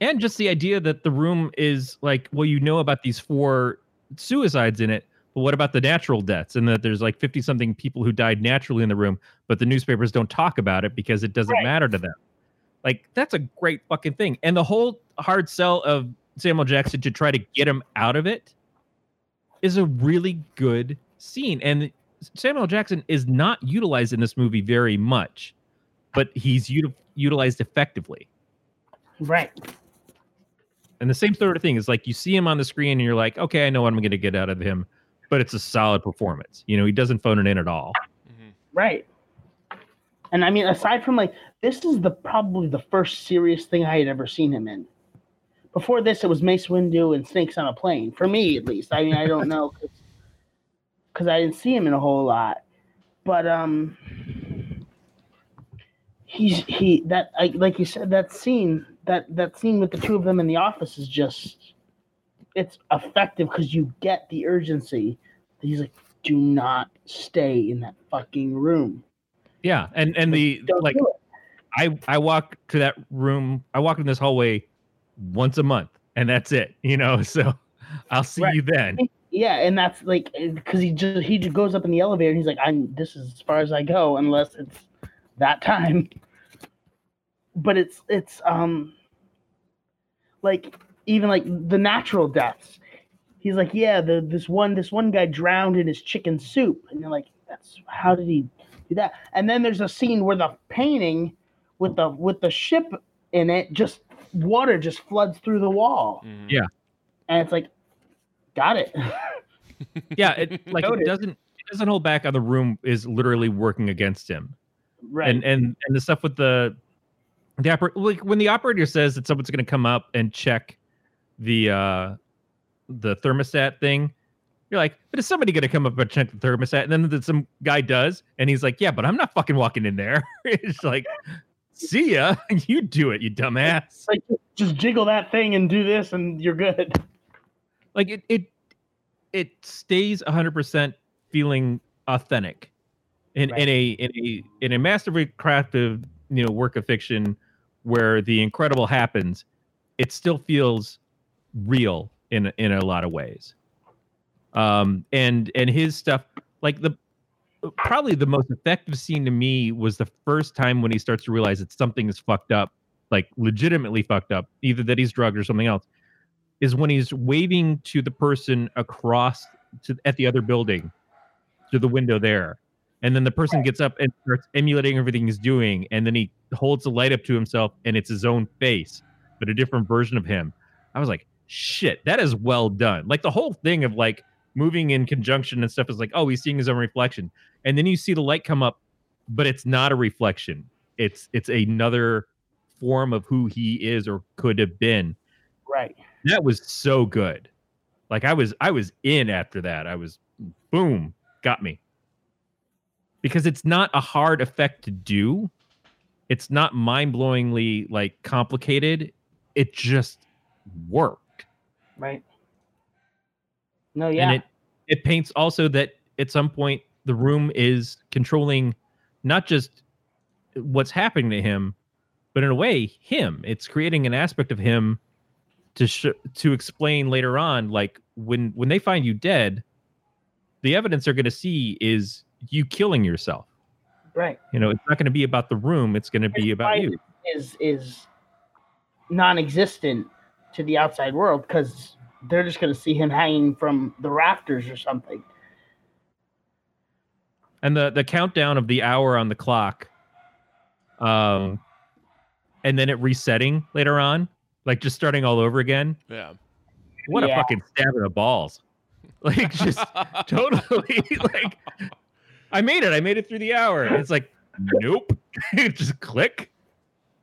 and just the idea that the room is like, well, you know about these four suicides in it, but what about the natural deaths? And that there's like 50 something people who died naturally in the room, but the newspapers don't talk about it because it doesn't Right. matter to them. Like, that's a great fucking thing. And the whole hard sell of Samuel Jackson to try to get him out of it is a really good scene. And Samuel Jackson is not utilized in this movie very much, but he's util- utilized effectively. Right. And the same sort of thing is like you see him on the screen and you're like, okay, I know what I'm going to get out of him, but it's a solid performance. You know, he doesn't phone it in at all. Mhm. Right. And I mean, aside from like this is the probably the first serious thing I had ever seen him in. Before this, it was Mace Windu and Snakes on a Plane. For me, at least. I mean, I don't know because I didn't see him in a whole lot. But um, he's he that like like you said that scene that that scene with the two of them in the office is just it's effective because you get the urgency. He's like, do not stay in that fucking room. Yeah, and and the Don't like. I I walk to that room. I walk in this hallway once a month, and that's it. You know, *laughs* so I'll see Right. you then. Yeah, and that's like because he just he just goes up in the elevator and he's like, "I'm this is as far as I go unless it's that time." *laughs* But it's it's um like even like the natural deaths. He's like, "Yeah, the this one this one guy drowned in his chicken soup," and you're like, "That's how did he do that?" And then there's a scene where the painting with the with the ship in it just water just floods through the wall, Mhm. Yeah. and it's like, got it. *laughs* Yeah, it like it doesn't it doesn't hold back on the room is literally working against him. right. and and and the stuff with the the oper- like when the operator says that someone's going to come up and check the uh the thermostat thing you're like but is somebody going to come up and check the thermostat? And then the- some guy does and he's like yeah but i'm not fucking walking in there. *laughs* It's like see ya. *laughs* You do it you dumbass. Like just jiggle that thing and do this and you're good. Like it it it stays 100% feeling authentic. In, Right. in a in a in a masterfully crafted you know work of fiction where the incredible happens it still feels real in in a lot of ways. Um and and his stuff like the probably the most effective scene to me was the first time when he starts to realize that something is fucked up like legitimately fucked up either that he's drugged or something else is when he's waving to the person across to at the other building to the window there and then the person gets up and starts emulating everything he's doing and then he holds the light up to himself and it's his own face but a different version of him. I was like shit that is well done. Like the whole thing of like moving in conjunction and stuff is like oh he's seeing his own reflection. And then you see the light come up but it's not a reflection. It's it's another form of who he is or could have been. Right. That was so good. Like i was i was in after that. I was boom got me because it's not a hard effect to do. It's not mind-blowingly like complicated. It just worked. Right. No yeah. And it it paints also that at some point the room is controlling not just what's happening to him but in a way him. It's creating an aspect of him to sh- to explain later on like when when they find you dead the evidence they're going to see is you killing yourself. Right. You know it's not going to be about the room it's going to be about you. is is non-existent to the outside world because they're just gonna see him hanging from the rafters or something. and the the countdown of the hour on the clock um and then it resetting later on like just starting all over again. Yeah. what a fucking stab in the balls. Like just *laughs* totally *laughs* like i made it i made it through the hour it's like nope *laughs* just click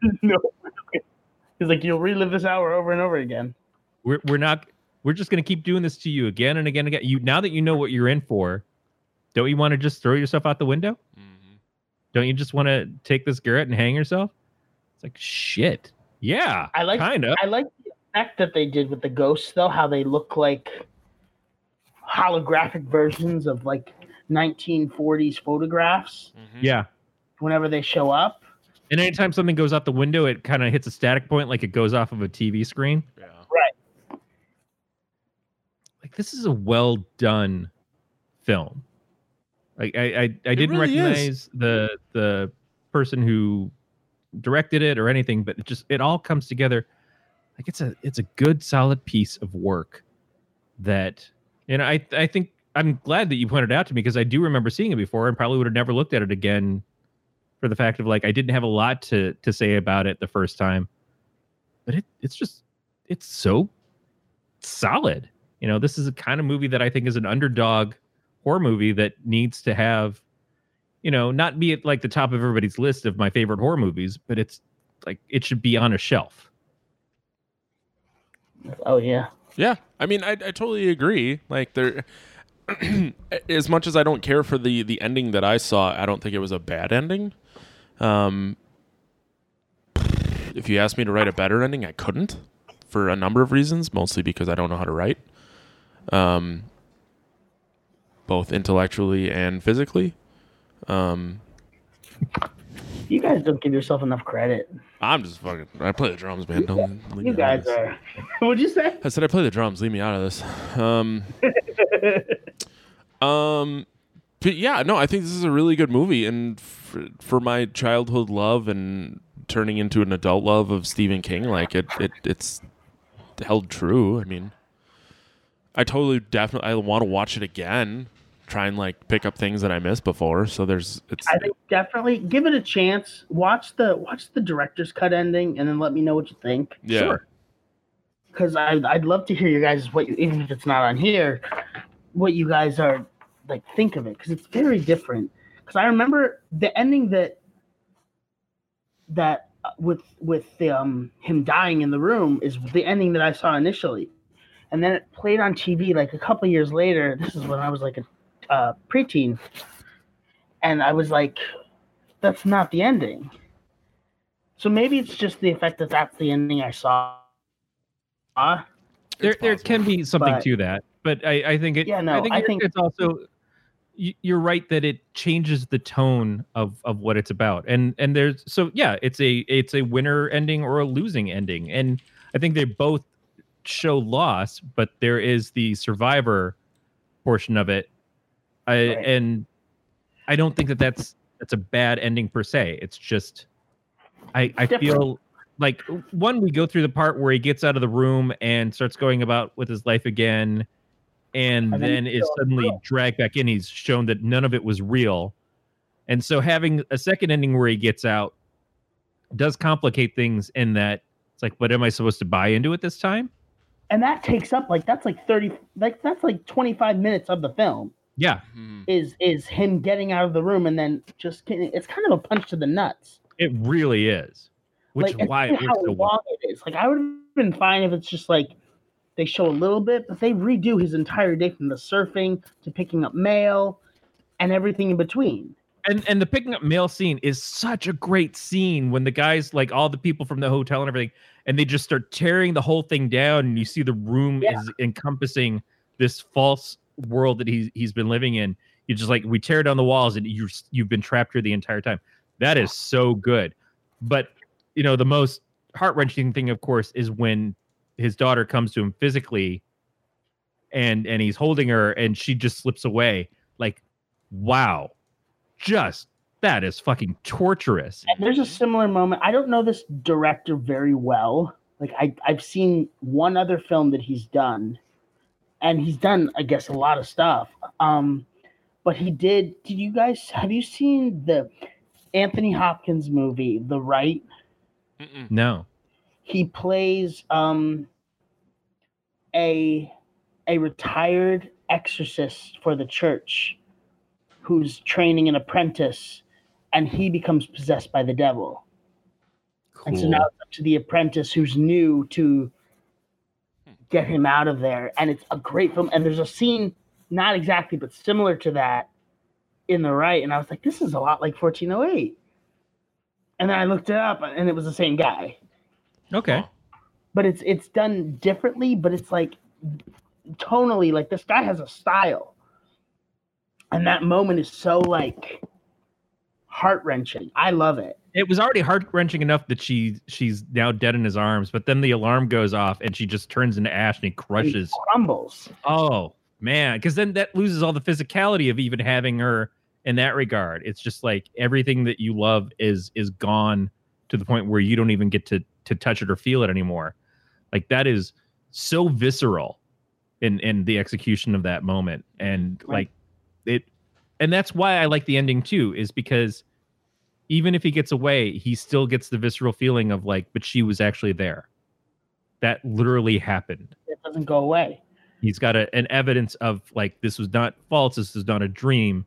*laughs* no. He's like, you'll relive this hour over and over again. we're, we're not we're just going to keep doing this to you again and again and again you now that you know what you're in for don't you want to just throw yourself out the window Mhm. don't you just want to take this garret and hang yourself it's like shit yeah I like- kind of I like the effect that they did with the ghosts, though. How they look like holographic versions of like 1940s photographs Mhm. yeah whenever they show up. And anytime something goes out the window, it kind of hits a static point, like it goes off of a TV screen. Yeah. Right. Like this is a well done film. Like I, I, I didn't really is. recognize the the person who directed it or anything, but it just it all comes together. Like it's a it's a good solid piece of work that you know I I think I'm glad that you pointed out to me because I do remember seeing it before and probably would have never looked at it again for the fact of like I didn't have a lot to to say about it the first time. But it it's just it's so solid. You know, this is a kind of movie that I think is an underdog horror movie that needs to have, you know, not be at like the top of everybody's list of my favorite horror movies, but it's like it should be on a shelf. Oh yeah. Yeah, I mean, I, I totally agree. Like there, *clears throat* as much as I don't care for the the ending that I saw, I don't think it was a bad ending. Um, if you asked me to write a better ending, I couldn't for a number of reasons, mostly because I don't know how to write, um, both intellectually and physically. Um, You guys don't give yourself enough credit. I'm just fucking. I play the drums, man. Don't leave You me guys are. *laughs* What'd you say? I said I play the drums. Leave me out of this. Um, *laughs* um, but yeah, no, I think this is a really good movie, and for, for my childhood love and turning into an adult love of Stephen King, like it, it, it's held true. I mean, I totally, definitely, I want to watch it again. Try and like pick up things that I missed before. So there's, it's, I think definitely give it a chance. Watch the watch the director's cut ending, and then let me know what you think. yeah, Sure. Because I I'd love to hear you guys what you, even if it's not on here, what you guys are like think of it because it's very different. Because I remember the ending that that uh, with with the, um him dying in the room is the ending that I saw initially, and then it played on TV like a couple years later. *laughs* This is when I was like a uh, preteen, and I was like, "That's not the ending." So maybe it's just the effect that that's the ending I saw. Uh, there there can be something But- to that, but I, I think it. Yeah, no, I think, I think- it's also. You're right that it changes the tone of of what it's about, and and there's so yeah, it's a it's a winner ending or a losing ending, and I think they both show loss, but there is the survivor portion of it, I, Right. and I don't think that that's that's a bad ending per se. It's just I I Different. feel like one we go through the part where he gets out of the room and starts going about with his life again and, And then then is suddenly real. dragged back in he's shown that none of it was real and so having a second ending where he gets out does complicate things in that it's like but am i supposed to buy into it this time and that takes up like that's like 30 like that's like 25 minutes of the film yeah. Hmm. is is him getting out of the room and then just getting it's kind of a punch to the nuts. It really is. Which like is why it how so well. long it is. Like i would have been fine if it's just like they show a little bit but they redo his entire day from the surfing to picking up mail and everything in between. And and the picking up mail scene is such a great scene when the guys like all the people from the hotel and everything and they just start tearing the whole thing down and you see the room Yeah. is encompassing this false world that he's he's been living in you just like we tear down the walls and you you've been trapped here the entire time. That is so good. But you know the most heart-wrenching thing of course is when his daughter comes to him physically and and he's holding her and she just slips away. Like wow. Just that is fucking torturous. there's a similar moment. I don't know this director very well. Like I, i've seen one other film that he's done and he's done, I guess, a lot of stuff. Um, but he did. Did you guys have you seen the Anthony Hopkins movie, The Rite? Mm-mm. No. He plays um a a retired exorcist for the church who's training an apprentice and he becomes possessed by the devil. Cool. And so now it's up to the apprentice who's new to get him out of there. And it's a great film. And there's a scene, not exactly, but similar to that in the Rite. And I was like, this is a lot like 1408. And then I looked it up and it was the same guy. Okay. But it's it's done differently, but it's like tonally, like this guy has a style. And that moment is so like heart wrenching. I love it. It was already heart wrenching enough that she she's now dead in his arms, but then the alarm goes off and she just turns into ash and he And he crushes. crumbles. Oh man, because then that loses all the physicality of even having her in that regard. It's just like everything that you love is is gone to the point where you don't even get to to touch it or feel it anymore. Like that is so visceral in in the execution of that moment, and Right. like it, and that's why I like the ending too, is because even if he gets away, he still gets the visceral feeling of like, but she was actually there. That literally happened It doesn't go away. he's got a, an evidence of like this was not false this was not a dream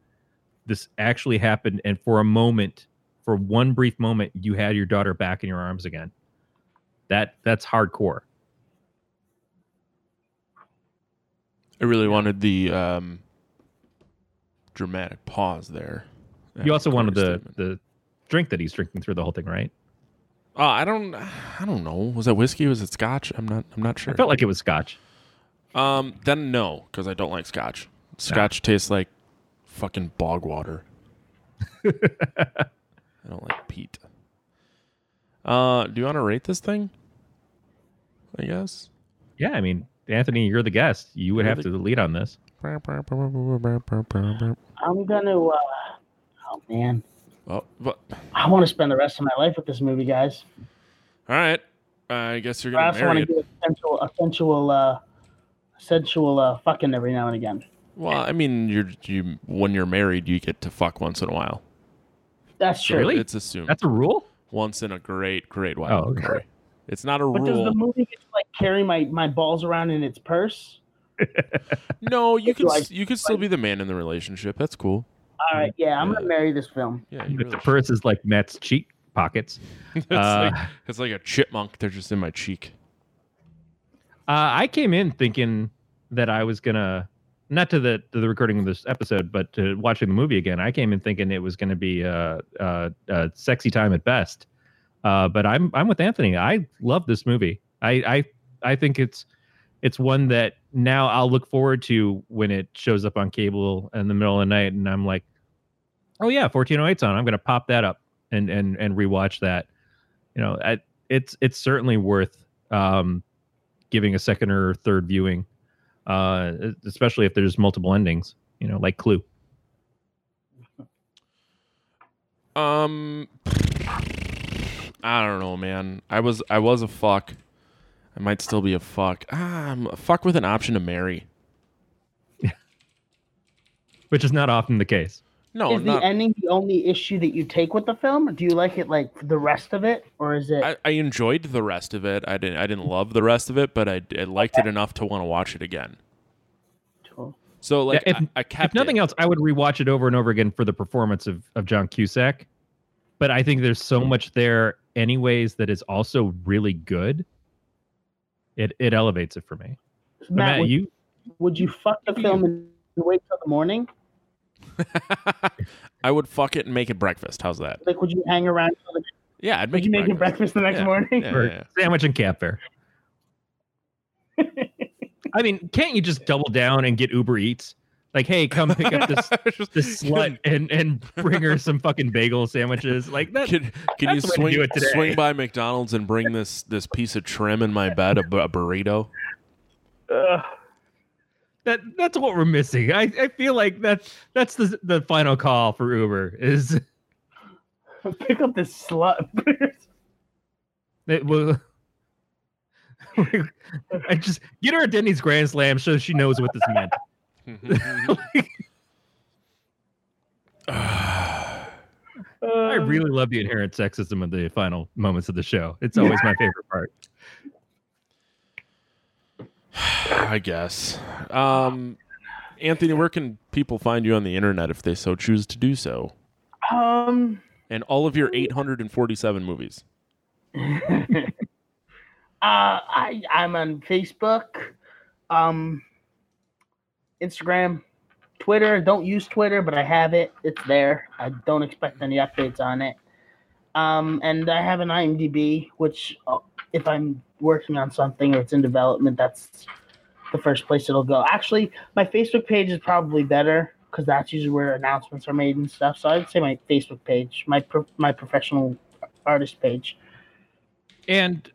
this actually happened and for a moment for one brief moment you had your daughter back in your arms again that that's hardcore I really wanted the um, dramatic pause there. you also wanted the statement. the drink that he's drinking through the whole thing right Oh, I don't. I don't know. Was that whiskey? Was it scotch? I'm not. I'm not sure. i felt like it was scotch Um. Then no, because I don't like scotch. Scotch tastes like fucking bog water. *laughs* I don't like peat. Uh, do you want to rate this thing? I guess. yeah i mean anthony you're the guest you would You're have the- to lead on this I'm gonna uh oh man. Oh, but, I want to spend the rest of my life with this movie, guys. all right. I guess you're gonna I also want to it. do a sensual, a sensual, uh, sensual uh, fucking every now and again. Well, I mean, you're you when you're married, you get to fuck once in a while. That's So true. Really? It's assumed that's a rule once in a great, great while. Oh, okay. It's not a But does the movie get to like carry my, my balls around in its purse? *laughs* No, you *laughs* Do can I- s you can still be the man in the relationship. That's cool. All right, yeah, I'm gonna marry this film. Yeah, you really the purse is like matt's cheek pockets *laughs* it's, uh, like, it's like a chipmunk. They're just in my cheek. Uh, I came in thinking that I was gonna not to the to the recording of this episode, but to watching the movie again. I came in thinking it was gonna be a, a, a sexy time at best. Uh, but I'm I'm with Anthony. I love this movie. I I I think it's it's one that now I'll look forward to when it shows up on cable in the middle of the night, and I'm like, oh yeah, 1408's on. I'm gonna pop that up and and and rewatch that. You know, I, it's it's certainly worth um, giving a second or third viewing, uh, especially if there's multiple endings. You know, like Clue. Um, I don't know, man. I was I was a fuck. I might still be a fuck. Ah, I'm a fuck with an option to marry. *laughs* which is not often the case. No, is not. the ending the only issue that you take with the film? Do you like it like the rest of it, or is it? I, I enjoyed the rest of it. I didn't. I didn't love the rest of it, but I, I liked it enough to want to watch it again. So like, Yeah, if- I, I kept if nothing it. else, I would rewatch it over and over again for the performance of, of John Cusack. But I think there's so much there, anyways, that is also really good. It it elevates it for me. Matt, Matt, would, you would you fuck the film and wait till the morning? *laughs* I would fuck it and make it breakfast. How's that? Like, would you hang around till the? Yeah, I'd Would make you it make it breakfast the next Yeah, morning? Yeah, or yeah, sandwich and cat fare. *laughs* I mean, can't you just double down and get Uber Eats? Like, hey, come pick up this *laughs* Just- this slut and and bring her some fucking bagel sandwiches. Like that. Can, can you That's to swing do it swing by McDonald's and bring this this piece of trim in my bed, a, a burrito? Ugh. that that's what we're missing. I, I feel like that's that's the the final call for Uber is *laughs* pick up this slut. it will *laughs* I just get her a Denny's Grand Slam so she knows what this meant. *laughs* *sighs* I really love the inherent sexism of the final moments of the show. It's always my favorite part. *sighs* I guess. Um, Anthony, where can people find you on the internet if they so choose to do so? Um, And all of your 847 movies. *laughs* uh, I I'm on Facebook, um, Instagram, Twitter. Don't use Twitter, but I have it. It's there. I don't expect any updates on it. Um, and I have an IMDb, which uh, if I'm working on something or it's in development, that's the first place it'll go. Actually, my Facebook page is probably better because that's usually where announcements are made and stuff. So I'd say my Facebook page, my pro- my professional artist page. And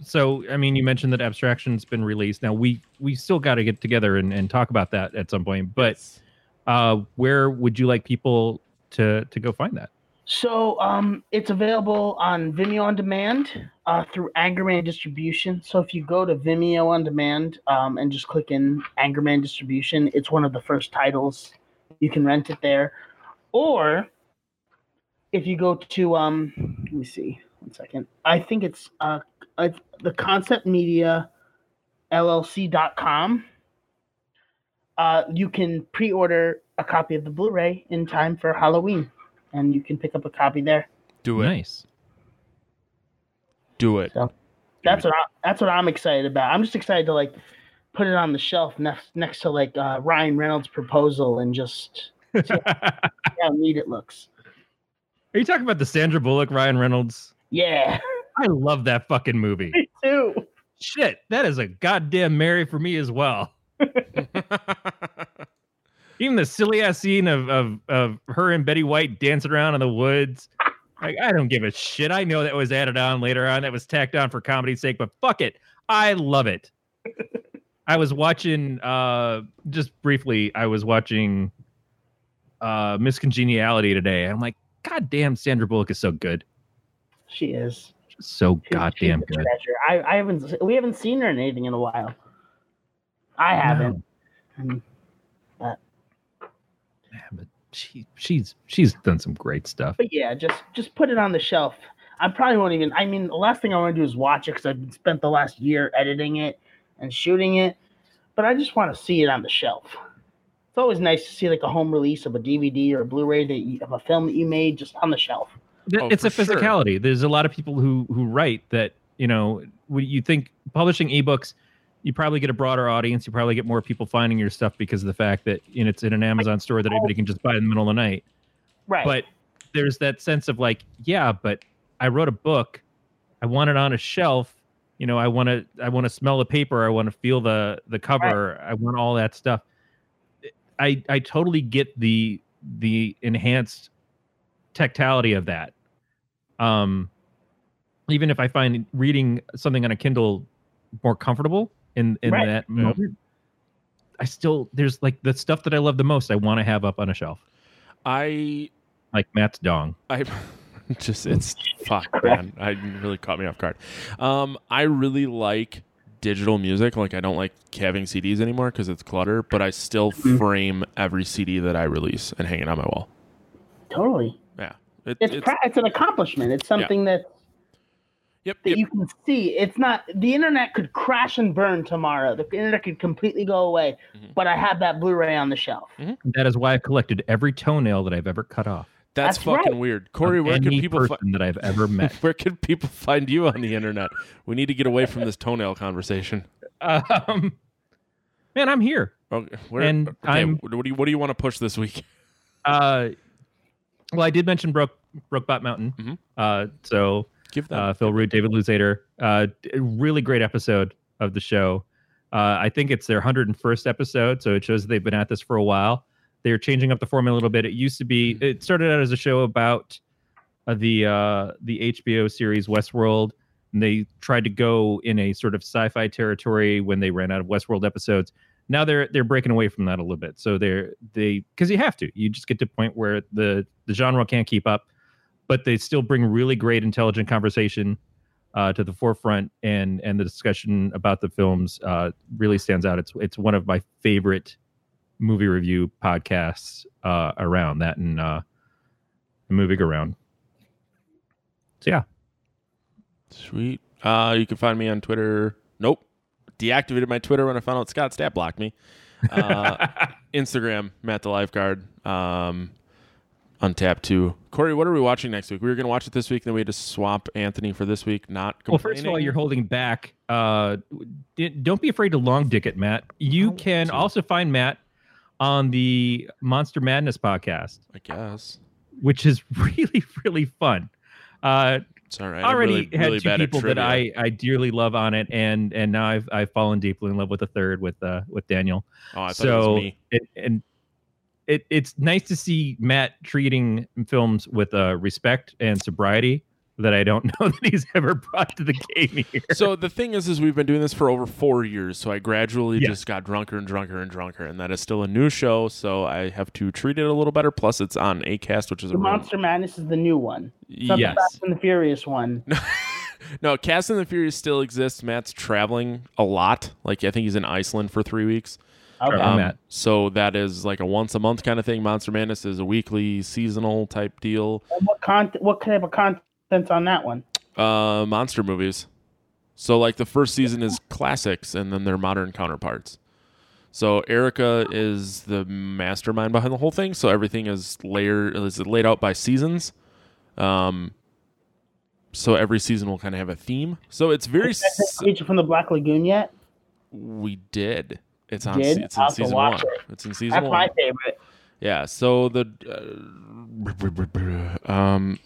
so, I mean, you mentioned that Abstraction's been released. Now we we still got to get together and, and talk about that at some point. But uh, where would you like people to to go find that? So um, it's available on Vimeo on demand uh, through Angerman Distribution. So if you go to Vimeo on demand um, and just click in Angerman Distribution, it's one of the first titles. You can rent it there, or if you go to um, let me see one second. I think it's uh, uh the Concept Media LLC.com. Uh, you can pre-order a copy of the Blu-ray in time for Halloween and you can pick up a copy there. Do it. Nice. Do it. That's what I, that's what I'm excited about. I'm just excited to like put it on the shelf next next to like uh, Ryan Reynolds' proposal and just see how *laughs* neat it looks. Are you talking about the Sandra Bullock, Ryan Reynolds? Yeah, I love that fucking movie. *laughs* me too. Shit, that is a goddamn Mary for me as well. *laughs* Even the silly ass scene of, of of her and Betty White dancing around in the woods. Like, I don't give a shit. I know that was added on later on. That was tacked on for comedy's sake, but fuck it. I love it. *laughs* I was watching uh just briefly, I was watching uh Miss Congeniality today. I'm like, God damn, Sandra Bullock is so good. She is. So She- goddamn good. treasure. I, I haven't we haven't seen her in anything in a while. I haven't. Hmm. And Yeah, but she she's she's done some great stuff. But yeah, just just put it on the shelf. I probably won't even. I mean, the last thing I want to do is watch it because I've spent the last year editing it and shooting it. But I just want to see it on the shelf. It's always nice to see like a home release of a DVD or a Blu-ray that you, of a film that you made just on the shelf. Th- Oh, it's a for sure. physicality. There's a lot of people who who write that you know when you think publishing ebooks, you probably get a broader audience. You probably get more people finding your stuff because of the fact that you know, it's in an Amazon store that anybody can just buy in the middle of the night. Right. But there's that sense of like, yeah, but I wrote a book. I want it on a shelf. You know, I want to I want to smell the paper. I want to feel the the cover. I want all that stuff. I I totally get the the enhanced tactility of that. Um, even if I find reading something on a Kindle more comfortable in in Right. that Yeah. moment, I still there's like the stuff that I love the most. I want to have up on a shelf, I like Matt's dong. I *laughs* just it's fuck man. I really caught me off guard. Um, I really like digital music. Like I don't like having CDs anymore because it's clutter. But I still Mhm. frame every CD that I release and hang it on my wall. totally. Yeah, it, It's it's, pra- it's an accomplishment. It's something that yep, that yep. you can see. It's not the internet could crash and burn tomorrow. The internet could completely go away. Mhm. But I have that Blu-ray on the shelf. That is why I've collected every toenail that I've ever cut off. That's, That's fucking right. weird. Corey, of where can people person fi- that I've ever *laughs* met? where can people find you on the internet? We need to get away from this toenail conversation. um, man, I'm here. Okay, where, And okay, I'm- what do you what do you want to push this week? Uh, well, I did mention Broke Brokeback Mountain. Mhm. Uh, so Give them uh, Phil Root, David Luzader. Uh, d- a really great episode of the show. Uh, I think it's their 101st episode, so it shows that they've been at this for a while. They're changing up the format a little bit. It used to be, it started out as a show about uh, the uh, the HBO series Westworld, and they tried to go in a sort of sci-fi territory when they ran out of Westworld episodes. Now they're they're breaking away from that a little bit. So they're they because you have to. You just get to a point where the the genre can't keep up, but they still bring really great intelligent conversation uh, to the forefront, and and the discussion about the films uh, really stands out. It's it's one of my favorite movie review podcasts uh, around that and uh, moving around. So yeah, Sweet. Uh, you can find me on Twitter. Nope. Deactivated my Twitter when I found out Scott Stat blocked me. Uh, *laughs* Instagram, Matt the Lifeguard. Um, Untappd too. Corey, what are we watching next week? We were going to watch it this week, and then we had to swap Anthony for this week. Not Well, first of all, you're holding back. Uh, don't be afraid to long dick it, Matt. You can to. also find Matt on the Monster Madness podcast, I guess. which is *laughs* really, really fun. Uh, It's all right. Already really, had really two people that. I, I dearly love on it, and and now I've I've fallen deeply in love with a third with uh with Daniel. Oh, I thought so it was me. it, and it it's nice to see Matt treating films with uh respect and sobriety that I don't *laughs* know that he's ever brought to the game here. so the thing is, is we've been doing this for over four years. So I gradually Yeah. just got drunker and drunker and drunker, and that is still a new show. So I have to treat it a little better. Plus, it's on Acast, which is The a real- Monster Madness is the new one. It's not Yes. the Fast and the Furious one. *laughs* no, Cast and the Furious still exists. Matt's traveling a lot. Like I think he's in Iceland for three weeks. Okay. Um, Matt. so that is like a once a month kind of thing. Monster Madness is a weekly, seasonal type deal. And what content? What type of content's on that one? Uh, monster movies. So like the first season is classics, and then their modern counterparts. So Erica is the mastermind behind the whole thing. So everything is layered, is laid out by seasons. Um, so every season will kind of have a theme. So it's very. S- from the Black Lagoon yet? we did. It's on. Did? It's in I'll have to season one. it. It's in season That's one. That's my favorite. Yeah. So the uh, um,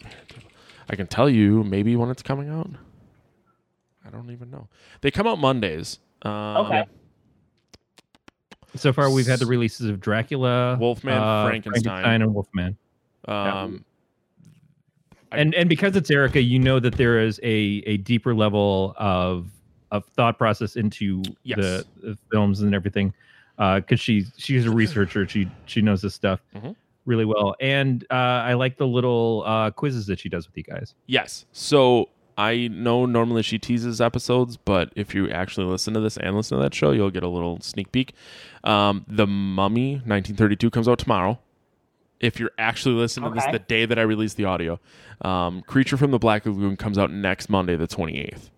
I can tell you maybe when it's coming out. I don't even know. They come out Mondays. Um, Okay. So far, we've had the releases of Dracula, Wolfman, uh, Frankenstein. and Wolfman. Um, I- And and because it's Erica, you know that there is a a deeper level of of thought process into Yes. the, the films and everything. Because she she's a researcher, she she knows this stuff Mhm. Really well, and uh, I like the little uh, quizzes that she does with you guys. yes. So I know normally she teases episodes, but if you actually listen to this and listen to that show, you'll get a little sneak peek. Um, the Mummy 1932 comes out tomorrow. If you're actually listening to this the day that I release the audio, um, Creature from the Black Lagoon comes out next Monday, the 28th.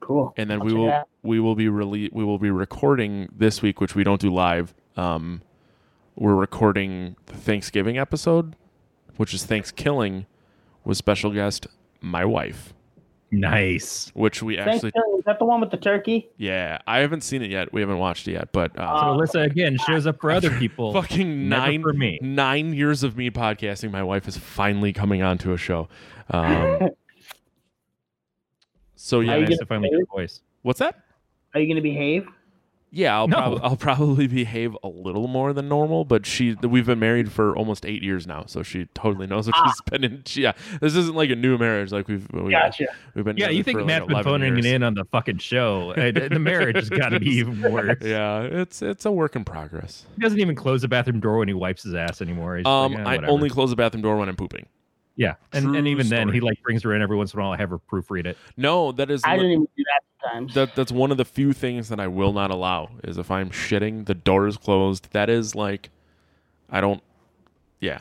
Cool. and then I'll we will it out. we will be rele- we will be recording this week, which we don't do live. Um, we're recording the Thanksgiving episode, which is Thanksgiving, with special guest my wife, Nice. which we actually Is that the one with the turkey? yeah I haven't seen it yet. We haven't watched it yet, but uh, So Alyssa again shows up for other *laughs* people. fucking nine for me. nine years of me podcasting, my wife is finally coming on to a show. Um, *laughs* so yeah, you nice gonna to finally get a voice. what's that? Are you going to behave? Yeah, I'll, No. prob- *laughs* I'll probably behave a little more than normal, but she we've been married for almost eight years now, so she totally knows what she's been in. She, yeah, this isn't like a new marriage. Like we've we've, Gotcha. we've been Yeah, you think for Matt's like been phoning years. it in on the fucking show? Uh, the marriage has got to be even *laughs* worse. Yeah, it's it's a work in progress. He doesn't even close the bathroom door when he wipes his ass anymore. He's Um, like, "Eh, I whatever." only close the bathroom door when I'm pooping. yeah, and, and True even then, he like brings her in every once in a while. I have her proofread it. No, that is I li- didn't even do that sometimes. that that's one of the few things that I will not allow is if I'm shitting, the door is closed. That is like, I don't. Yeah,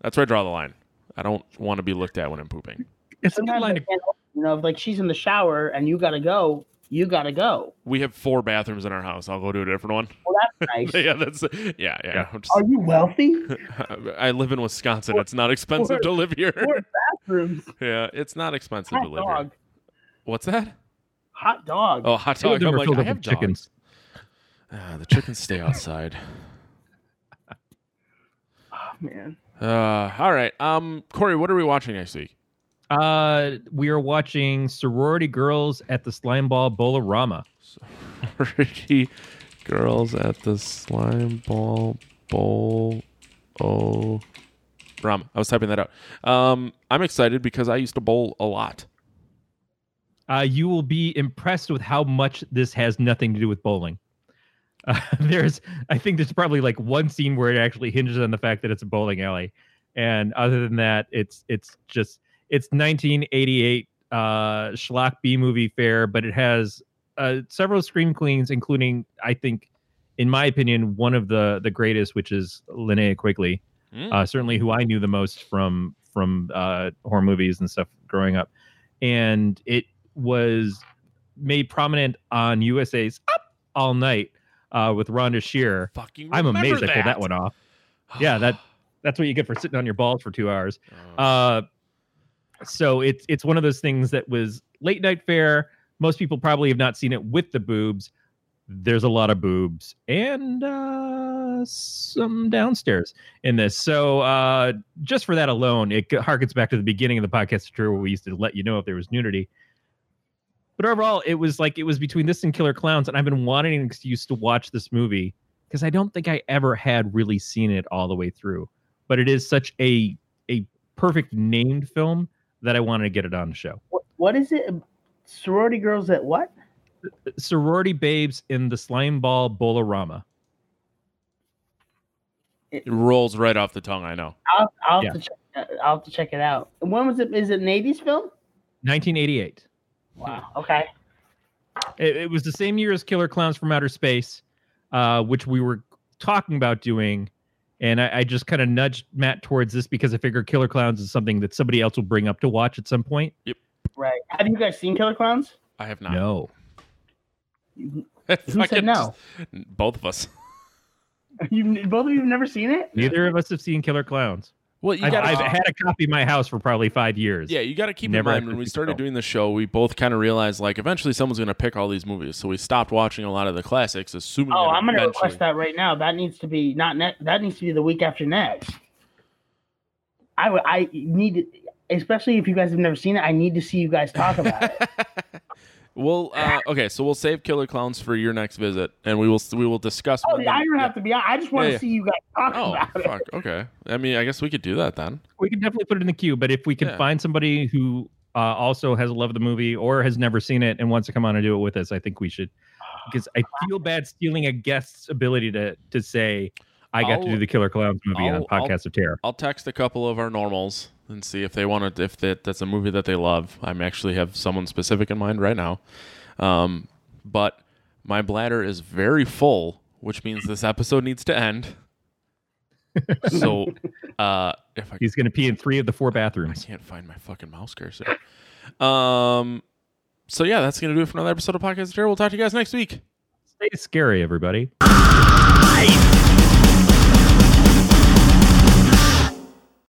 that's where I draw the line. I don't want to be looked at when I'm pooping. It's a Sometimes line I to can't help it. you know, if like she's in the shower and you got to go, you got to go. We have four bathrooms in our house. I'll go to a different one. Well, that's *laughs* nice. yeah, that's yeah, yeah. Yeah. Just- Are you wealthy? *laughs* I live in Wisconsin. It's not expensive to live here. Four bathrooms. *laughs* yeah, it's not expensive to Hot live dog. here. What's that? Hot dog. Oh, hot dog. them I'm are like, filled I up have with chickens. dogs. Ah, the chickens stay outside. Oh, *laughs* man. Uh, all right. Um, Corey, what are we watching next week? Uh, we are watching sorority girls at the slime ball Bowl-O-Rama. Pretty girls at the slime ball bowl. Oh, Ram. I was typing that out. Um, I'm excited because I used to bowl a lot. Uh, you will be impressed with how much this has nothing to do with bowling. *laughs* Uh, there's, I think there's probably like one scene where it actually hinges on the fact that it's a bowling alley, and other than that, it's it's just it's 1988 uh, schlock B movie fare, but it has uh, several scream queens, including I think, in my opinion, one of the the greatest, which is Linnea Quigley. Mm. Uh, certainly, who I knew the most from from uh, horror movies and stuff growing up, and it was made prominent on USA's Up All Night uh, with Rhonda Shear. Fucking I'm amazed I pulled that one off. Yeah, that that's what you get for sitting on your balls for two hours. Oh. Uh, so it's it's one of those things that was late night fare. Most people probably have not seen it with the boobs. There's a lot of boobs and uh, some downstairs in this. So uh, just for that alone, it harkens back to the beginning of the podcast where we used to let you know if there was nudity. But overall, it was like it was between this and Killer Clowns, and I've been wanting an excuse to watch this movie because I don't think I ever had really seen it all the way through. But it is such a a perfect named film that I wanted to get it on the show. What, what is it? Sorority girls at what? Sorority Babes in the Slime Ball Bowl-O-Rama. It rolls right off the tongue. I know. I'll, I'll, Yeah. have to check, uh, I'll have to check it out. When was it? Is it an 80s film? 1988. Wow. Okay. It, it was the same year as Killer Clowns from Outer Space, uh, which we were talking about doing. And I, I just kind of nudged Matt towards this because I figured Killer Clowns is something that somebody else will bring up to watch at some point. Yep. Right. Have you guys seen Killer Clowns? I have not. No. *laughs* Who said no? Both of us. *laughs* You both of you have never seen it? Neither of us have seen Killer Clowns. Well, you I've, I've had a copy in my house for probably five years. Yeah, you got to keep Never in mind when we started film. doing the show, we both kind of realized like eventually someone's going to pick all these movies, so we stopped watching a lot of the classics, assuming. Oh, I'm gonna eventually- request that right now. That needs to be not ne- that needs to be the week after next. I would I need to, especially if you guys have never seen it. I need to see you guys talk about it. *laughs* well, uh, *laughs* okay, so we'll save Killer Clowns for your next visit, and we will we will discuss. Oh, when I don't have to be. I just want to yeah. see you guys talk Oh, about it. fuck. Okay. I mean, I guess we could do that then. we can definitely put it in the queue. But if we can Yeah. find somebody who uh, also has loved the movie or has never seen it and wants to come on and do it with us, I think we should. *sighs* Because I feel bad stealing a guest's ability to to say I got to I'll- do the Killer Clowns movie I'll- on Podcast of Terror. I'll text a couple of our normals and see if they want to. If that that's a movie that they love. I'm actually have someone specific in mind right now, um, but my bladder is very full, which means this episode needs to end. *laughs* so, uh, if I, He's going to pee in three of the four bathrooms, I can't find my fucking mouse cursor, um, so yeah, that's gonna do it for another episode of Podcast Terror. We'll talk to you guys next week. Stay scary, everybody. Bye.